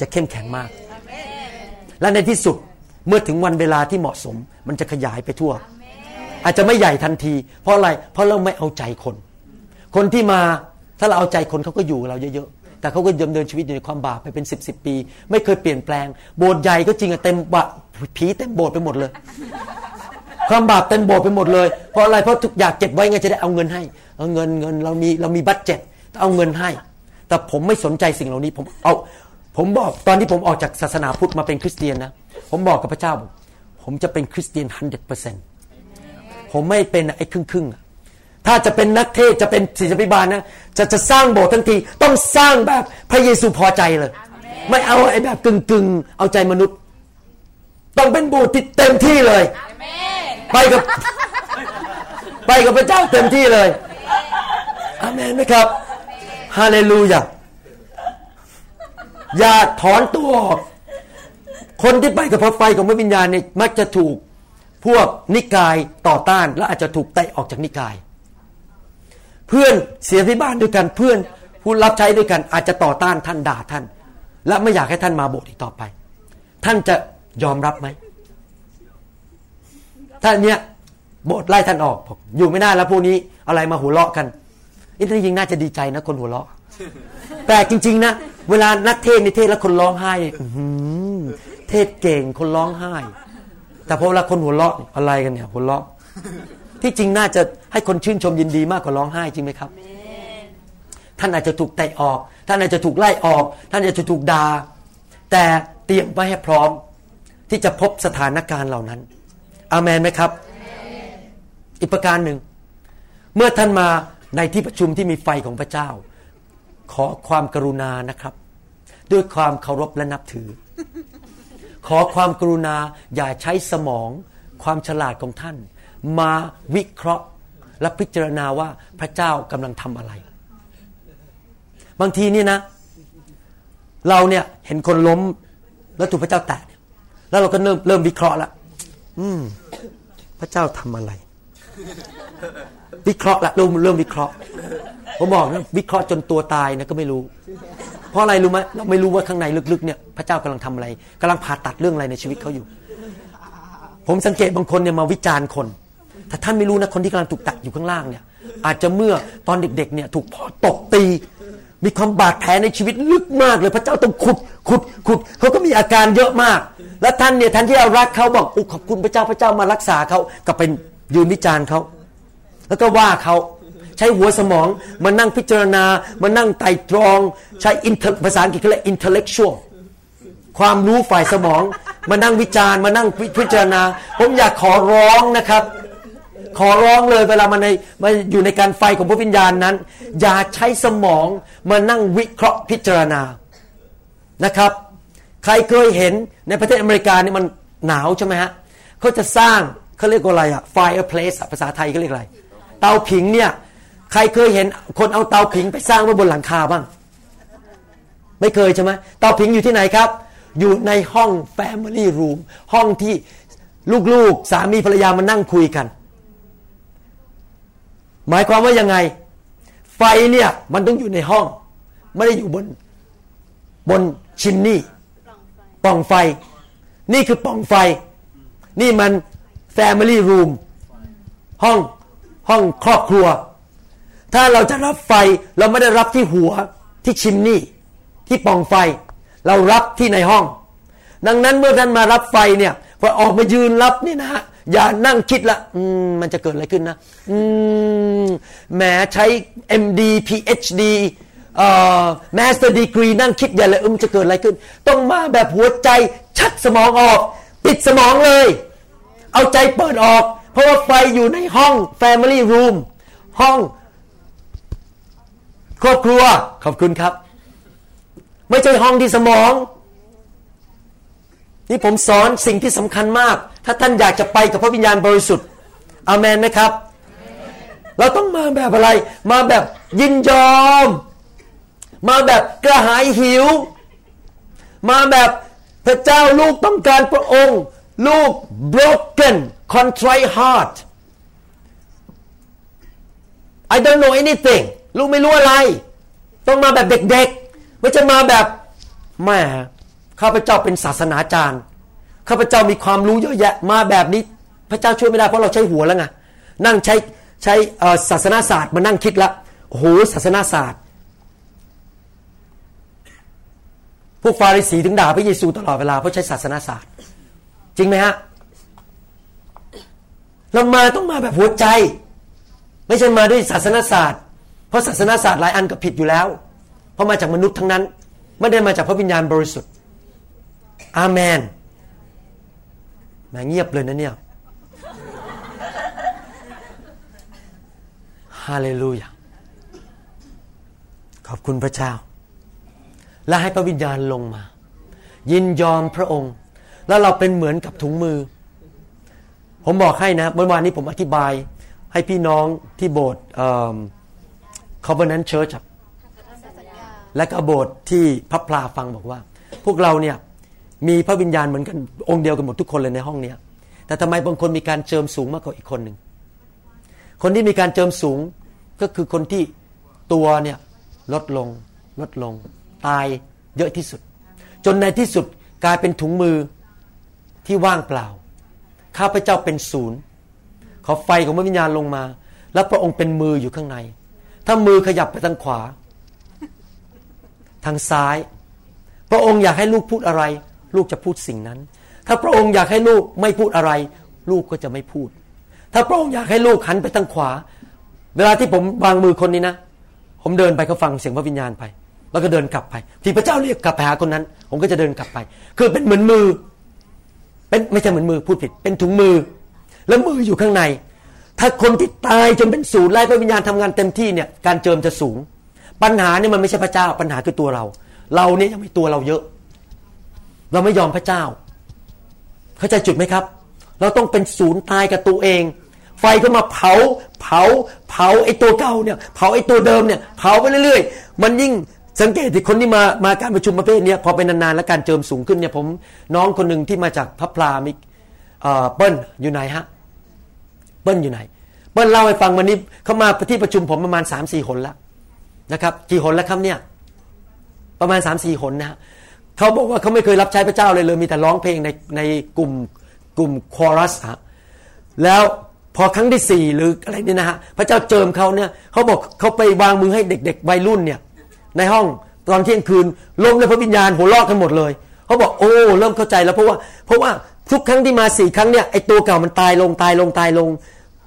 จะเข้มแข็งมาก และในที่สุดเมื่อถึงวันเวลาที่เหมาะสม มันจะขยายไปทั่ว อาจจะไม่ใหญ่ทันที เพราะอะไร เพราะเราไม่เอาใจคน คนที่มาถ้าเราเอาใจคนเขาก็อยู่เราเยอะๆ แต่เขาก็ดำเนินชีวิตอยู่ในความบาปไปเป็นสิบสิบปี ไม่เคยเปลี่ยนแปลง โบสถ์ใหญ่ก็จริงอะเต็มบะผีเต็มโบสถ์ไปหมดเลย ความบาปเต็มโบสถ์ไปหมดเลย เพราะอะไร เพราะทุกอยากเก็บไว้ไงจะได้เอาเงินให้ เอาเงินเงินเรามีเรามี budget เอาเงินให้ แต่ผมไม่สนใจสิ่งเหล่านี้ ผมเอา ผมบอกตอนที่ผมออกจากศาสนาพุทธมาเป็นคริสเตียนนะ ผมบอกกับพระเจ้า ผมจะเป็นคริสเตียน hundred percent ผมไม่เป็นไอ้ครึ่งครึ่งถ้าจะเป็นนักเทศน์จะเป็นศิษยาภิบาลนะจะจะสร้างโบสถ์ทั้งทีต้องสร้างแบบพระเยซูพอใจเลย ไม่เอาไอ้แบบกึ่งกึ่งเอาใจมนุษย์ ต้องเป็นโบสถ์ที่เต็มที่เลย ไปกับ ไปกับพระเจ้าเต็มที่เลยอามนไหมครับฮาเลลูยาอย่าถอนตัวออกคนที่ไปกับพระไฟของพระวิญญาณเนี่ยมักจะถูก พวกนิกายต่อต้านและอาจจะถูกเตะออกจากนิกาย เพื่อนเสียที่บ้านด้วยกันเพื่อนผู้รับใช้ด้วยกันอาจจะต่อต้านท่านด่าท่าน และไม่อยากให้ท่านมาโบสถ์อีกต่อไป ท่านจะยอมรับไหมท่านเนี้ยโบสถ์ไล่ท่านออกอยู่ไม่ได้แล้วพวกนี้อะไรมาหัวเราะกันนี่จริงน่าจะดีใจนะคนหัวเราะแต่จริง ๆ นะ เวลานักเทศในเทศแล้วคนร้องไห้เทศเก่งคนร้องไห้ แต่พอเวลาคนหัวเราะอะไรกันเนี่ยหัวเราะ ที่จริงน่าจะให้คนชื่นชมยินดีมากกว่าร้องไห้จริงไหมครับ ท่านอาจจะถูกเตะออก ท่านอาจจะถูกไล่ออก ท่านอาจจะถูกด่าแต่เตรียมไว้ให้พร้อม ที่จะพบสถานการณ์เหล่านั้น อาเมนไหมครับ อีกประการหนึ่ง เมื่อท่านมาในที่ประชุมที่มีไฟของพระเจ้า ขอความกรุณานะครับ ด้วยความเคารพและนับถือ ขอความกรุณาอย่าใช้สมองความฉลาดของท่าน มาวิเคราะห์และพิจารณาว่าพระเจ้ากำลังทำอะไร บางทีนี่นะ เราเนี่ยเห็นคนล้มแล้วถูกพระเจ้าแตะแล้วเราก็เริ่มเริ่มวิเคราะห์ละอืม พระเจ้าทำอะไร วิเคราะห์ละเริ่มเริ่มวิเคราะห์ผมบอกนะวิเคราะห์จนตัวตายนะก็ไม่รู้ เพราะอะไรรู้ไหมเราไม่รู้ว่าข้างในลึกๆเนี่ยพระเจ้ากำลังทำอะไรกำลังผ่าตัดเรื่องอะไรในชีวิตเขาอยู่ ผมสังเกตบางคนเนี่ยมาวิจารณ์คนแต่ท่านไม่รู้นะคนที่กำลังถูกตัดอยู่ข้างล่างเนี่ย อาจจะเมื่อตอนเด็กๆเนี่ยถูกพ่อตบตี มีความบาดแผลในชีวิตลึกมากเลยพระเจ้าต้องขุดขุดขุดเขาก็มีอาการเยอะมาก แล้วท่านเนี่ยท่านที่เอารักเขาบอกอขอบคุณพระเจ้าพระเจ้ามารักษาเขาก็เป็นยืนวิจารณ์เขาแล้วก็ว่าเขา ใช้หัวสมองมานั่งพิจารณามานั่งไต่ตรอง ใช้ภาษาอังกฤษเขาเรียก intellectual ความรู้ฝ่ายสมอง มานั่งวิจารณ์มานั่งพิจารณา ผมอยากขอร้องนะครับ ขอร้องเลยเวลามาในมาอยู่ในการไฟของพระวิญญาณนั้น อย่าใช้สมองมานั่งวิเคราะห์พิจารณานะครับ ใครเคยเห็นในประเทศอเมริกานี่มันหนาวใช่ไหมฮะเขาจะสร้างเขาเรียกว่าอะไรอะ fireplace ภาษาไทยเขาเรียกอะไร เตาผิงเนี่ย ใครเคยเห็นคนเอาเตาผิงไปสร้างไว้บนหลังคาบ้าง ไม่เคยใช่ไหมเตาผิงอยู่ที่ไหนครับ อยู่ในห้อง Family Room ห้องที่ลูกๆ สามีภรรยามานั่งคุยกัน หมายความว่ายังไง ไฟเนี่ยมันต้องอยู่ในห้อง ไม่ได้อยู่บนบนชิมนี่ป่องไฟ นี่คือป่องไฟ นี่มัน Family Room ห้องห้องครอบครัว ถ้าเราจะรับไฟเราไม่ได้รับที่หัวที่ชิมนี่ ที่ปองไฟ เรารับที่ในห้อง ดังนั้นเมื่อท่านมารับไฟเนี่ยพอออกมายืนรับนี่นะอย่านั่งคิดละอืมมันจะเกิดอะไรขึ้นนะอืมแหมใช้ MD PhD เอ่อ Master Degree นั่งคิดอย่าเลยอืมจะเกิดอะไรขึ้น ต้องมาแบบหัวใจชัดสมองออก ปิดสมองเลย เอาใจเปิดออก เพราะว่าไฟอยู่ในห้อง Family Room ห้อง ครอบครัวขอบคุณครับ ไม่ใช่ห้องที่สมอง นี่ผมสอนสิ่งที่สำคัญมาก ถ้าท่านอยากจะไปกับพระวิญญาณบริสุทธิ์อามนไหมครับ เราต้องมาแบบอะไร มาแบบยินยอม มาแบบกระหายหิว มาแบบพระเจ้าลูกต้องการพระองค์ ลูก broken contrite heart I don't know anything ลูกไม่รู้อะไร ต้องมาแบบเด็กๆ ไม่ใช่มาแบบแม่ข้าพเจ้าเป็นศาสนาจารย์ข้าพเจ้ามีความรู้เยอะแยะมาแบบนี้ พระเจ้าช่วยไม่ได้เพราะเราใช้หัวแล้วไงนั่งใช้ใช้ศาสนาศาสตร์มานั่งคิดละโอ้โหศาสนาศาสตร์พวกฟาริสีถึงด่าพระเยซูตลอดเวลาเพราะใช้ศาสนาศาสตร์ จริงไหมฮะเรามาต้องมาแบบหัวใจ ไม่ใช่มาด้วยศาสนาศาสตร์ ราะศาสนาศาสตร์หลายอันก็ผิดอยู่แล้ว เพราะมาจากมนุษย์ทั้งนั้น ไม่ได้มาจากพระวิญญาณบริสุทธิ์ อาเมนแม่เงียบเลยนะเนี่ยฮาเลลูยาขอบคุณพระเจ้า และให้พระวิญญาณลงมา ยินยอมพระองค์ แล้วเราเป็นเหมือนกับถุงมือ ผมบอกให้นะเมื่อวานนี้ผมอธิบายให้พี่น้องที่โบสถ์ Covenant Church และก็โบสถ์ที่พับพลาฟังบอกว่า พวกเราเนี่ยมีพระวิญญาณเหมือนกันองค์เดียวกันหมดทุกคนเลยในห้องนี้แต่ทำไมบางคนมีการเจิมสูงมากกว่าอีกคนหนึ่งคนที่มีการเจิมสูงก็คือคนที่ตัวเนี่ยลดลงลดลง ตายเยอะที่สุด จนในที่สุดกลายเป็นถุงมือที่ว่างเปล่า ข้าพเจ้าเป็นศูนย์ ขอไฟของพระวิญญาณลงมา แล้วพระองค์เป็นมืออยู่ข้างใน ถ้ามือขยับไปทางขวา ทางซ้าย พระองค์อยากให้ลูกพูดอะไร ลูกจะพูดสิ่งนั้น ถ้าพระองค์อยากให้ลูกไม่พูดอะไร ลูกก็จะไม่พูด ถ้าพระองค์อยากให้ลูกหันไปทางขวา เวลาที่ผมวางมือคนนี้นะ ผมเดินไปก็ฟังเสียงพระวิญญาณไป แล้วก็เดินกลับไป ที่พระเจ้าเรียกกลับไปหาคนนั้น ผมก็จะเดินกลับไป คือเป็นเหมือนมือ เป็นไม่ใช่เหมือนมือพูดผิด เป็นถุงมือ แล้วมืออยู่ข้างใน ถ้าคนที่ตายจนเป็นศูนย์ไร้พระวิญญาณทำงานเต็มที่เนี่ยการเจิมจะสูง ปัญหาเนี่ยมันไม่ใช่พระเจ้า ปัญหาคือตัวเรา เราเนี่ยยังมีตัวเราเยอะ เราไม่ยอมพระเจ้า เข้าใจจุดไหมครับ เราต้องเป็นศูนย์ตายกับตัวเอง ไฟก็มาเผา เผา เผาไอ้ตัวเก่าเนี่ย เผาไอ้ตัวเดิมเนี่ย เผาไปเรื่อยๆ มันยิ่งสังเกตที่คนที่มามาการประชุมประเภทนี้พอเป็นนานๆ แล้วการเจิมสูงขึ้นเนี่ยผมน้องคนหนึ่งที่มาจากพระพลามิกเปิ้ลอยู่ไหนฮะ เปิ้ลอยู่ไหน เปิ้ลเล่าให้ฟังวันนี้เขามาที่ประชุมผมประมาณสามสี่คนแล้วนะครับกี่คนแล้วครับเนี่ยประมาณสามสี่คนนะเขาบอกว่าเขาไม่เคยรับใช้พระเจ้าเลยเลยมีแต่ร้องเพลงในในกลุ่มกลุ่มคอรัสฮะแล้วพอครั้งที่สี่หรืออะไรเนี่ยนะฮะพระเจ้าเจิมเขาเนี่ยเขาบอกเขาไปวางมือให้เด็ก ๆ วัยรุ่นเนี่ยในห้องตอนเที่ยงคืนล้มในพระวิญญาณหัวลอกกันหมดเลยเขาบอกโอ้เริ่มเข้าใจแล้วเพราะว่าเพราะว่าทุกครั้งที่มาสี่ครั้งเนี่ยไอตัวเก่ามันตายลงตายลงตายลง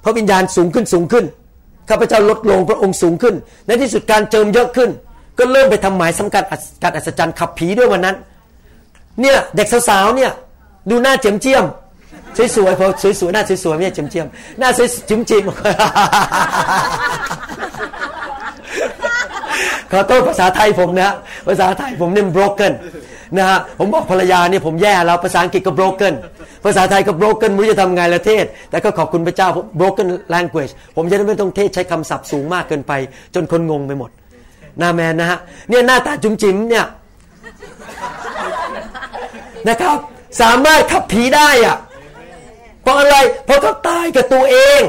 ระวิญญาณสูงขึ้นสูงขึ้นข้าพเจ้าลดลงพระองค์สูงขึ้น ในที่สุดการเจิมเยอะขึ้น ก็เริ่มไปทำหมายสำคัญการอัศจรรย์ขับผีด้วยวันนั้น เนี่ยเด็กสาวๆเนี่ยดูหน้าเจียมเจียมสวยๆพอสวยๆหน้าสวยๆเนี่ยเจียมเจียมหน้าสวยจิ๋มจิ๋มขอโทษภาษาไทยผมนะภาษาไทยผมเนี่ย broken นะฮะผมบอกภรรยาเนี่ยผมแย่แล้วภาษาอังกฤษก็ broken ภาษาไทยก็ broken ไม่รู้จะทำไงละเทศ แต่ก็ขอบคุณพระเจ้า broken language ผมจะได้ไม่ต้องเทศใช้คำศัพท์สูงมากเกินไป จนคนงงไปหมดนาแมนนะฮะเนี่ยหน้าตาจุ๋มจิ๋มเนี่ยนะครับ สามารถขับผีได้อะเพราะอะไร เพราะเขาตายกับตัวเอง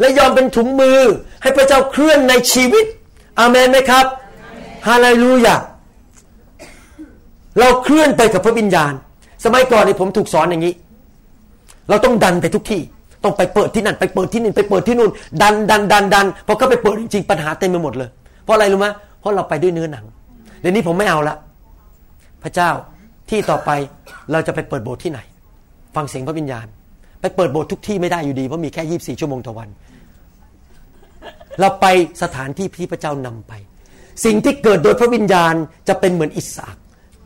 และยอมเป็นถุงมือ ให้พระเจ้าเคลื่อนในชีวิตอาเมนไหมครับฮาเลลูยาเราเคลื่อนไปกับพระวิญญาณ สมัยก่อนนี่ผมถูกสอนอย่างนี้ เราต้องดันไปทุกที่ ต้องไปเปิดที่นั่น ไปเปิดที่นี่ไปเปิดที่นู่น ดันดันดันดันพอเขาไปเปิดจริงๆปัญหาเต็มไปหมดเลย เพราะอะไรรู้ไหมเพราะเราไปด้วยเนื้อหนังเดี๋ยวนี้ผมไม่เอาละพระเจ้าที่ต่อไปเราจะไปเปิดโบสถ์ที่ไหน ฟังเสียงพระวิญญาณ ไปเปิดโบสถ์ทุกที่ไม่ได้อยู่ดีเพราะมีแค่ยี่บสี่ชั่วโมงต่อวัน เราไปสถานที่ที่พระเจ้านำไป สิ่งที่เกิดโดยพระวิญญาณจะเป็นเหมือนอิสาก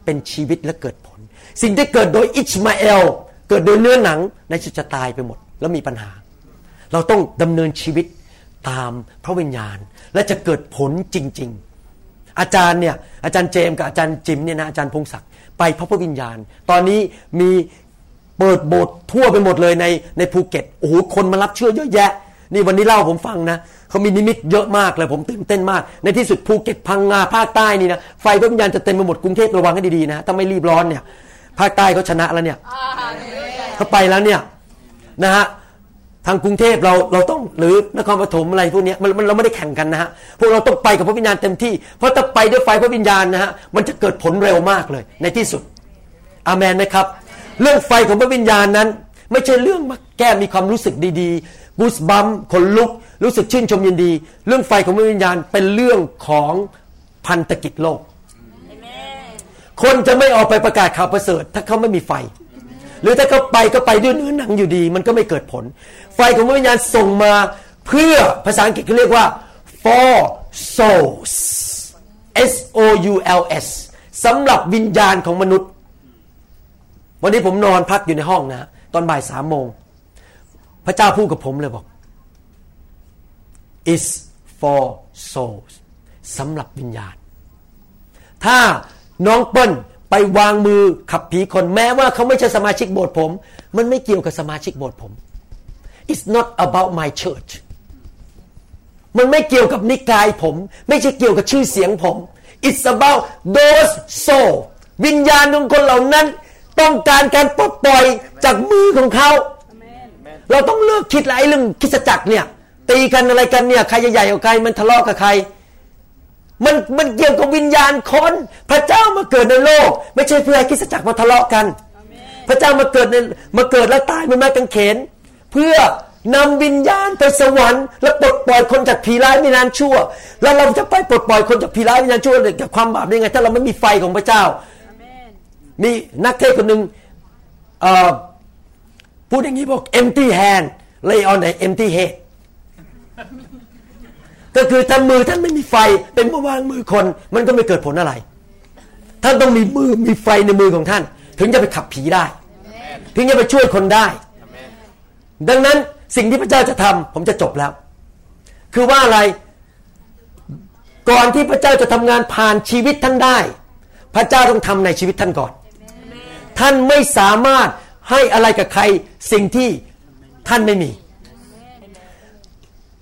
เป็นชีวิตและเกิดผล สิ่งที่เกิดโดยอิชมาเอล เกิดโดยเนื้อหนังในสุดจะตายไปหมด แล้วมีปัญหา เราต้องดำเนินชีวิตตามพระวิญญาณ และจะเกิดผลจริง ๆ อาจารย์เนี่ยอาจารย์เจมกับอาจารย์จิมเนี่ยนะอาจารย์พงศักดิ์ไปพระพุทธวิญญาณ ตอนนี้มีเปิดโบสถ์ทั่วไปหมดเลยในในภูเก็ตโอ้โหคนมารับเชื่อเยอะแยะ นี่วันนี้เล่าผมฟังนะเขามีนิมิตเยอะมากเลยผมตื่นเต้นมาก ในที่สุดภูเก็ตพังงาภาคใต้นี่นะไฟพระวิญญาณจะเต็มไปหมดกรุงเทพระวังให้ดีๆนะถ้าไม่รีบร้อนเนี่ย ภาคใต้เขาชนะแล้วเนี่ยเขาไปแล้วเนี่ยนะฮะทางกรุงเทพเราเราต้องหรือนครปฐมอะไรพวกนี้มันเราไม่ได้แข่งกันนะฮะพวกเราต้องไปกับพระวิญญาณเต็มที่ เพราะถ้าไปด้วยไฟพระวิญญาณนะฮะมันจะเกิดผลเร็วมากเลย ในที่สุดอามนไหมครับ เรื่องไฟของพระวิญญาณนั้น ไม่ใช่เรื่องมาแก้มีความรู้สึกดีๆบูสบัมขนลุก รู้สึกชื่นชมยินดี เรื่องไฟของพระวิญญาณเป็นเรื่องของพันธกิจโลก คนจะไม่ออกไปประกาศข่าวประเสริฐ ถ้าเขาไม่มีไฟ หรือถ้าเขาไปก็ไปด้วยเนื้อหนังอยู่ดี มันก็ไม่เกิดผล ไฟของพระวิญญาณส่งมาเพื่อภาษาอังกฤษเขาเรียกว่า for souls S O U L S สำหรับวิญญาณของมนุษย์ วันนี้ผมนอนพักอยู่ในห้องนะตอนบ่ายสามโมง พระเจ้าพูดกับผมเลยบอก is for souls สำหรับวิญญาณ ถ้า น้องเปิ้ลไปวางมือขับผีคนแม้ว่าเขาไม่ใช่สมาชิกโบสถ์ผม มันไม่เกี่ยวกับสมาชิกโบสถ์ผม it's not about my church มันไม่เกี่ยวกับนิกายผม ไม่ใช่เกี่ยวกับชื่อเสียงผม it's about those soul วิญญาณของคนเหล่านั้น ต้องการการปลดปล่อยจากมือของเขา เราต้องเลิกคิดหลายเรื่องคิดจักรเนี่ย ตีกันอะไรกันเนี่ย ใครใหญ่กว่าใครมันทะเลาะกับใคร มันมันเกี่ยวกับวิญญาณคน พระเจ้ามาเกิดในโลก ไม่ใช่เพื่อให้คิดจักรมาทะเลาะกัน พระเจ้ามาเกิดในมาเกิดแล้วตายมันมากางเขน เพื่อนำวิญญาณไปสวรรค์และปลดปล่อยคนจากผีร้ายวิญญาณชั่ว แล้วเราจะไปปลดปล่อยคนจากผีร้ายวิญญาณชั่วจากความบาปได้ไง ถ้าเราไม่มีไฟของพระเจ้า มีนักเทศคนหนึ่งพูดอย่างนี้บอก empty hand lay on the empty head ก็คือถ้ามือท่านไม่มีไฟเป็นมาวางมือคน มันก็ไม่เกิดผลอะไร ท่านต้องมีมือมีไฟในมือของท่าน ถึงจะไปขับผีได้ ถึงจะไปช่วยคนได้ ดังนั้นสิ่งที่พระเจ้าจะทำผมจะจบแล้ว คือว่าอะไร ก่อนที่พระเจ้าจะทำงานผ่านชีวิตท่านได้ พระเจ้าต้องทำในชีวิตท่านก่อน ท่านไม่สามารถให้อะไรกับใครสิ่งที่ท่านไม่มี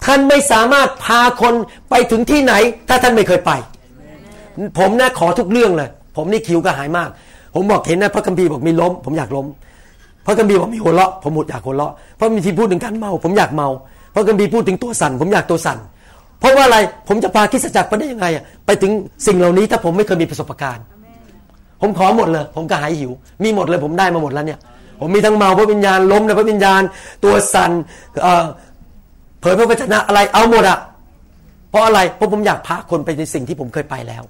ท่านไม่สามารถพาคนไปถึงที่ไหน ถ้าท่านไม่เคยไป ผมนะขอทุกเรื่องเลย ผมนี่คิวก็หายมาก ผมบอกเห็นนะพระคัมภีร์บอกมีล้ม ผมอยากล้ม พระคัมภีร์บอกมีหัวเราะ ผมหมดอยากหัวเราะ พระมีที่พูดถึงการเมา ผมอยากเมา พระคัมภีร์พูดถึงตัวสั่น ผมอยากตัวสั่น เพราะว่าอะไร ผมจะพาคิดจักรไปได้ยังไงอะไปถึงสิ่งเหล่านี้ถ้าผมไม่เคยมีประสบการณ์ ผมขอหมดเลย ผมก็หายหิว มีหมดเลยผมได้มาหมดแล้วเนี่ย ผมมีทั้งเมาพระวิญญาณล้มในพระวิญญาณ ตัวสั่น ยพระวจนะอะไรเอาหมดอะเพราะอะไรเพราะผมอยากพาคนไปในสิ่งที่ผมเคยไปแล้ว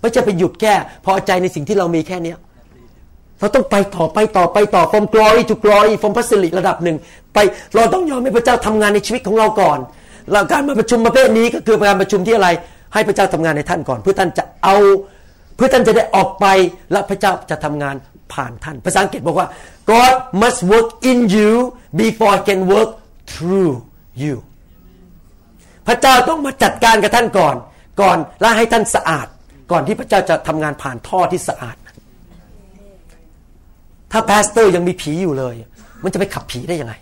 ไม่จะไปหยุดแค่พอใจในสิ่งที่เรามีแค่เนี้ยเราต้องไปต่อไปต่อไปต่อ from glory to glory from พระสิริระดับหนึ่งไปเราต้องยอมให้พระเจ้าทำงานในชีวิตของเราก่อนแล้วการมาประชุมประเภทนี้ก็คือการประชุมที่อะไร ให้พระเจ้าทำงานในท่านก่อน เพื่อท่านจะเอาเพื่อท่านจะได้ออกไปและพระเจ้าจะทำงานผ่านท่าน ภาษาอังกฤษบอกว่า God must work in you before He can work through you พระเจ้าต้องมาจัดการกับท่านก่อน ก่อนและให้ท่านสะอาด ก่อนที่พระเจ้าจะทำงานผ่านท่อที่สะอาด ถ้า pastor ยังมีผีอยู่เลย มันจะไปขับผีได้ยังไง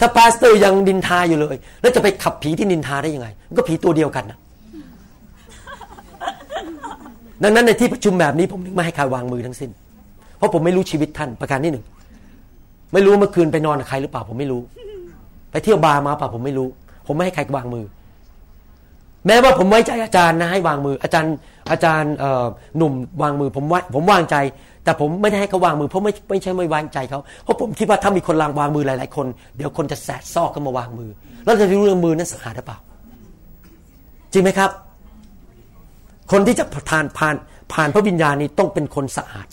ถ้า pastor ยังนินทาอยู่เลย แล้วจะไปขับผีที่นินทาได้ยังไง มันก็ผีตัวเดียวกันนะดังนั้นในที่ประชุมแบบนี้ผมถึงไม่ให้ใครวางมือทั้งสิ้น เพราะผมไม่รู้ชีวิตท่านประการที่หนึ่ง ไม่รู้เมื่อคืนไปนอนกับใครหรือเปล่าผมไม่รู้ ไปเที่ยวบาร์มาเปล่าผมไม่รู้ ผมไม่ให้ใครวางมือ แม้ว่าผมไว้ใจอาจารย์นะให้วางมือ อาจารย์อาจารย์หนุ่มวางมือผมไว้ผมวางใจ แต่ผมไม่ได้ให้เขาวางมือเพราะไม่ไม่ใช่ไม่วางใจเขาเพราะผมคิดว่าถ้ามีคนลางวางมือหลาย ๆ คน เดี๋ยวคนจะแสดซอกเข้ามาวางมือ แล้วจะรู้เรื่องมือนั้นสะอาดหรือเปล่า จริงไหมครับ คนที่จะผ่านผ่านผ่านพระวิญญาณนี้ต้องเป็นคนสะอาด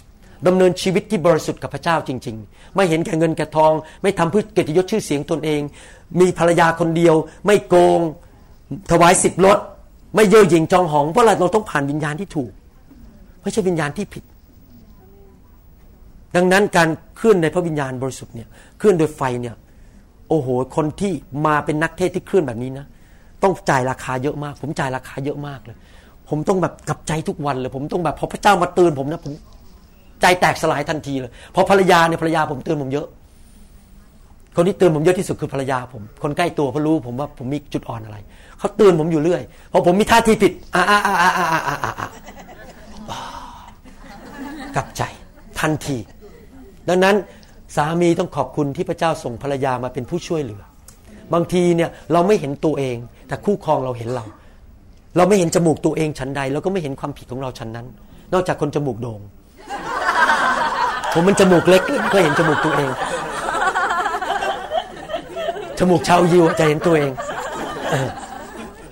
ดำเนินชีวิตที่บริสุทธิ์กับพระเจ้าจริง ๆ ไม่เห็นแก่เงินแก่ทอง ไม่ทำเพื่อเกียรติยศชื่อเสียงตนเอง มีภรรยาคนเดียว ไม่โกง ถวายสิบรถไม่เย่อหยิ่งจองหอง เพราะเราเราต้องผ่านวิญญาณที่ถูก ไม่ใช่วิญญาณที่ผิด ดังนั้นการเคลื่อนในพระวิญญาณบริสุทธิ์เนี่ยเคลื่อนโดยไฟเนี่ยโอ้โหคนที่มาเป็นนักเทศที่เคลื่อนแบบนี้นะต้องจ่ายราคาเยอะมาก ผมจ่ายราคาเยอะมากเลย ผมต้องแบบกับใจทุกวันเลย ผมต้องแบบพอพระเจ้ามาเตือนผมนะผม ใจแตกสลายทันทีเลยพอภรรยาเนี่ยภรรยาผมเตือนผมเยอะ คนที่เตือนผมเยอะที่สุดคือภรรยาผม คนใกล้ตัวเขารู้ผมว่าผมมีจุดอ่อนอะไรเขาเตือนผมอยู่เรื่อยพอผมมีท่าทีผิดอ่าอ่าอ่าอ่าอ่าอ่าอ่ากับใจทันที ดังนั้นสามีต้องขอบคุณที่พระเจ้าส่งภรรยามาเป็นผู้ช่วยเหลือ บางทีเนี่ยเราไม่เห็นตัวเอง แต่คู่ครองเราเห็นเรา เราไม่เห็นจมูกตัวเองชั้นใดเราก็ไม่เห็นความผิดของเราชั้นนั้น นอกจากคนจมูกโดง่ง ผมมันจมูกเล็กก็เห็นจมูกตัวเอง จมูกชาวยิวจะเห็นตัวเอง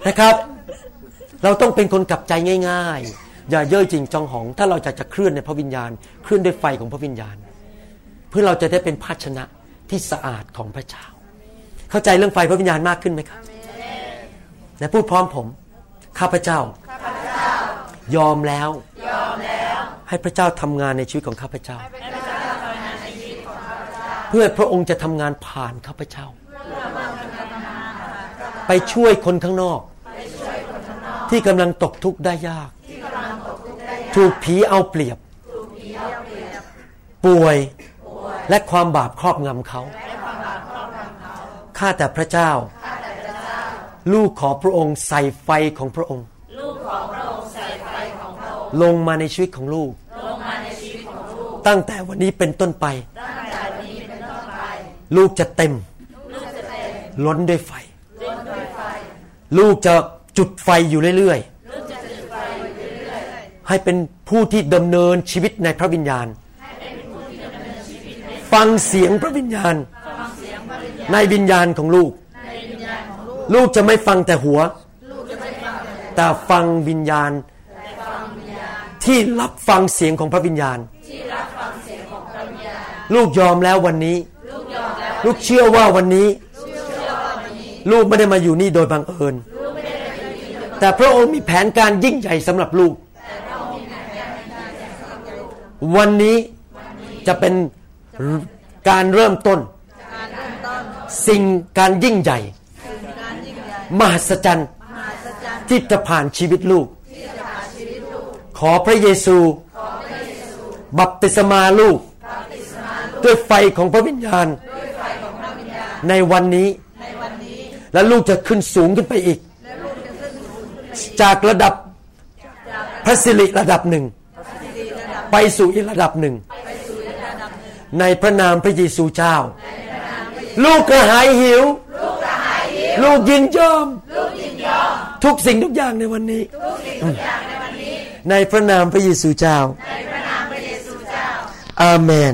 นะครับ เราต้องเป็นคนกลับใจง่าย ๆ อย่าเย่อจริงจองหอง ถ้าเราจะจะเคลื่อนในพระวิญญาณ เคลื่อนด้วยไฟของพระวิญญาณ เพื่อเราจะได้เป็นภาชนะที่สะอาดของพระเจ้า เข้าใจเรื่องไฟพระวิญญาณมากขึ้นไหมครับและพูดพร้อมผม ข้าพเจ้า ยอมแล้ว ให้พระเจ้าทำงานในชีวิตของข้าพเจ้า เพื่อพระองค์จะทำงานผ่านข้าพเจ้า ไปช่วยคนข้างนอก ที่กำลังตกทุกข์ได้ยาก ถูกผีเอาเปรียบ ป่วยและความบาปครอบงำเขา ข้าแต่พระเจ้า ลูกขอพระองค์ใส่ไฟของพระองค์ลูกขอพระองค์ใส่ไฟของพระองค์ลงมาในชีวิตของลูก ตั้งแต่วันนี้เป็นต้นไปตั้งแต่วันนี้เป็นต้นไป ลูกจะเต็มลูกจะเต็มล้นด้วยไฟล้นด้วยไฟลูกจะจุดไฟอยู่เรื่อยๆลูกจะจุดไฟอยู่เรื่อยๆ ให้เป็นผู้ที่ดำเนินชีวิตในพระวิญญาณ ฟังเสียงพระวิญญาณ ในวิญญาณของลูก ลูกจะไม่ฟังแต่หัว แต่ฟังวิญญาณที่รับฟังเสียงของพระวิญญาณ ลูกยอมแล้ววันนี้ ลูกเชื่อว่าวันนี้ ลูกไม่ได้มาอยู่นี่โดยบังเอิญ แต่พระองค์มีแผนการยิ่งใหญ่สำหรับลูก วันนี้จะเป็นการเริ่มต้น สิ่งการยิ่งใหญ่ มหัศจรรย์ที่จะผ่านชีวิตลูก ขอพระเยซู บัพติศมาลูก ด้วยไฟของพระวิญญาณ ในวันนี้ และลูกจะขึ้นสูงขึ้นไปอีก จากระดับพระสิริระดับหนึ่ง ไปสู่อีกระดับหนึ่ง ในพระนามพระเยซูเจ้า ลูกกระหายหิว ลูกยินยอม ทุกสิ่งทุกอย่างในวันนี้ ในพระนามพระเยซูเจ้า อาเมน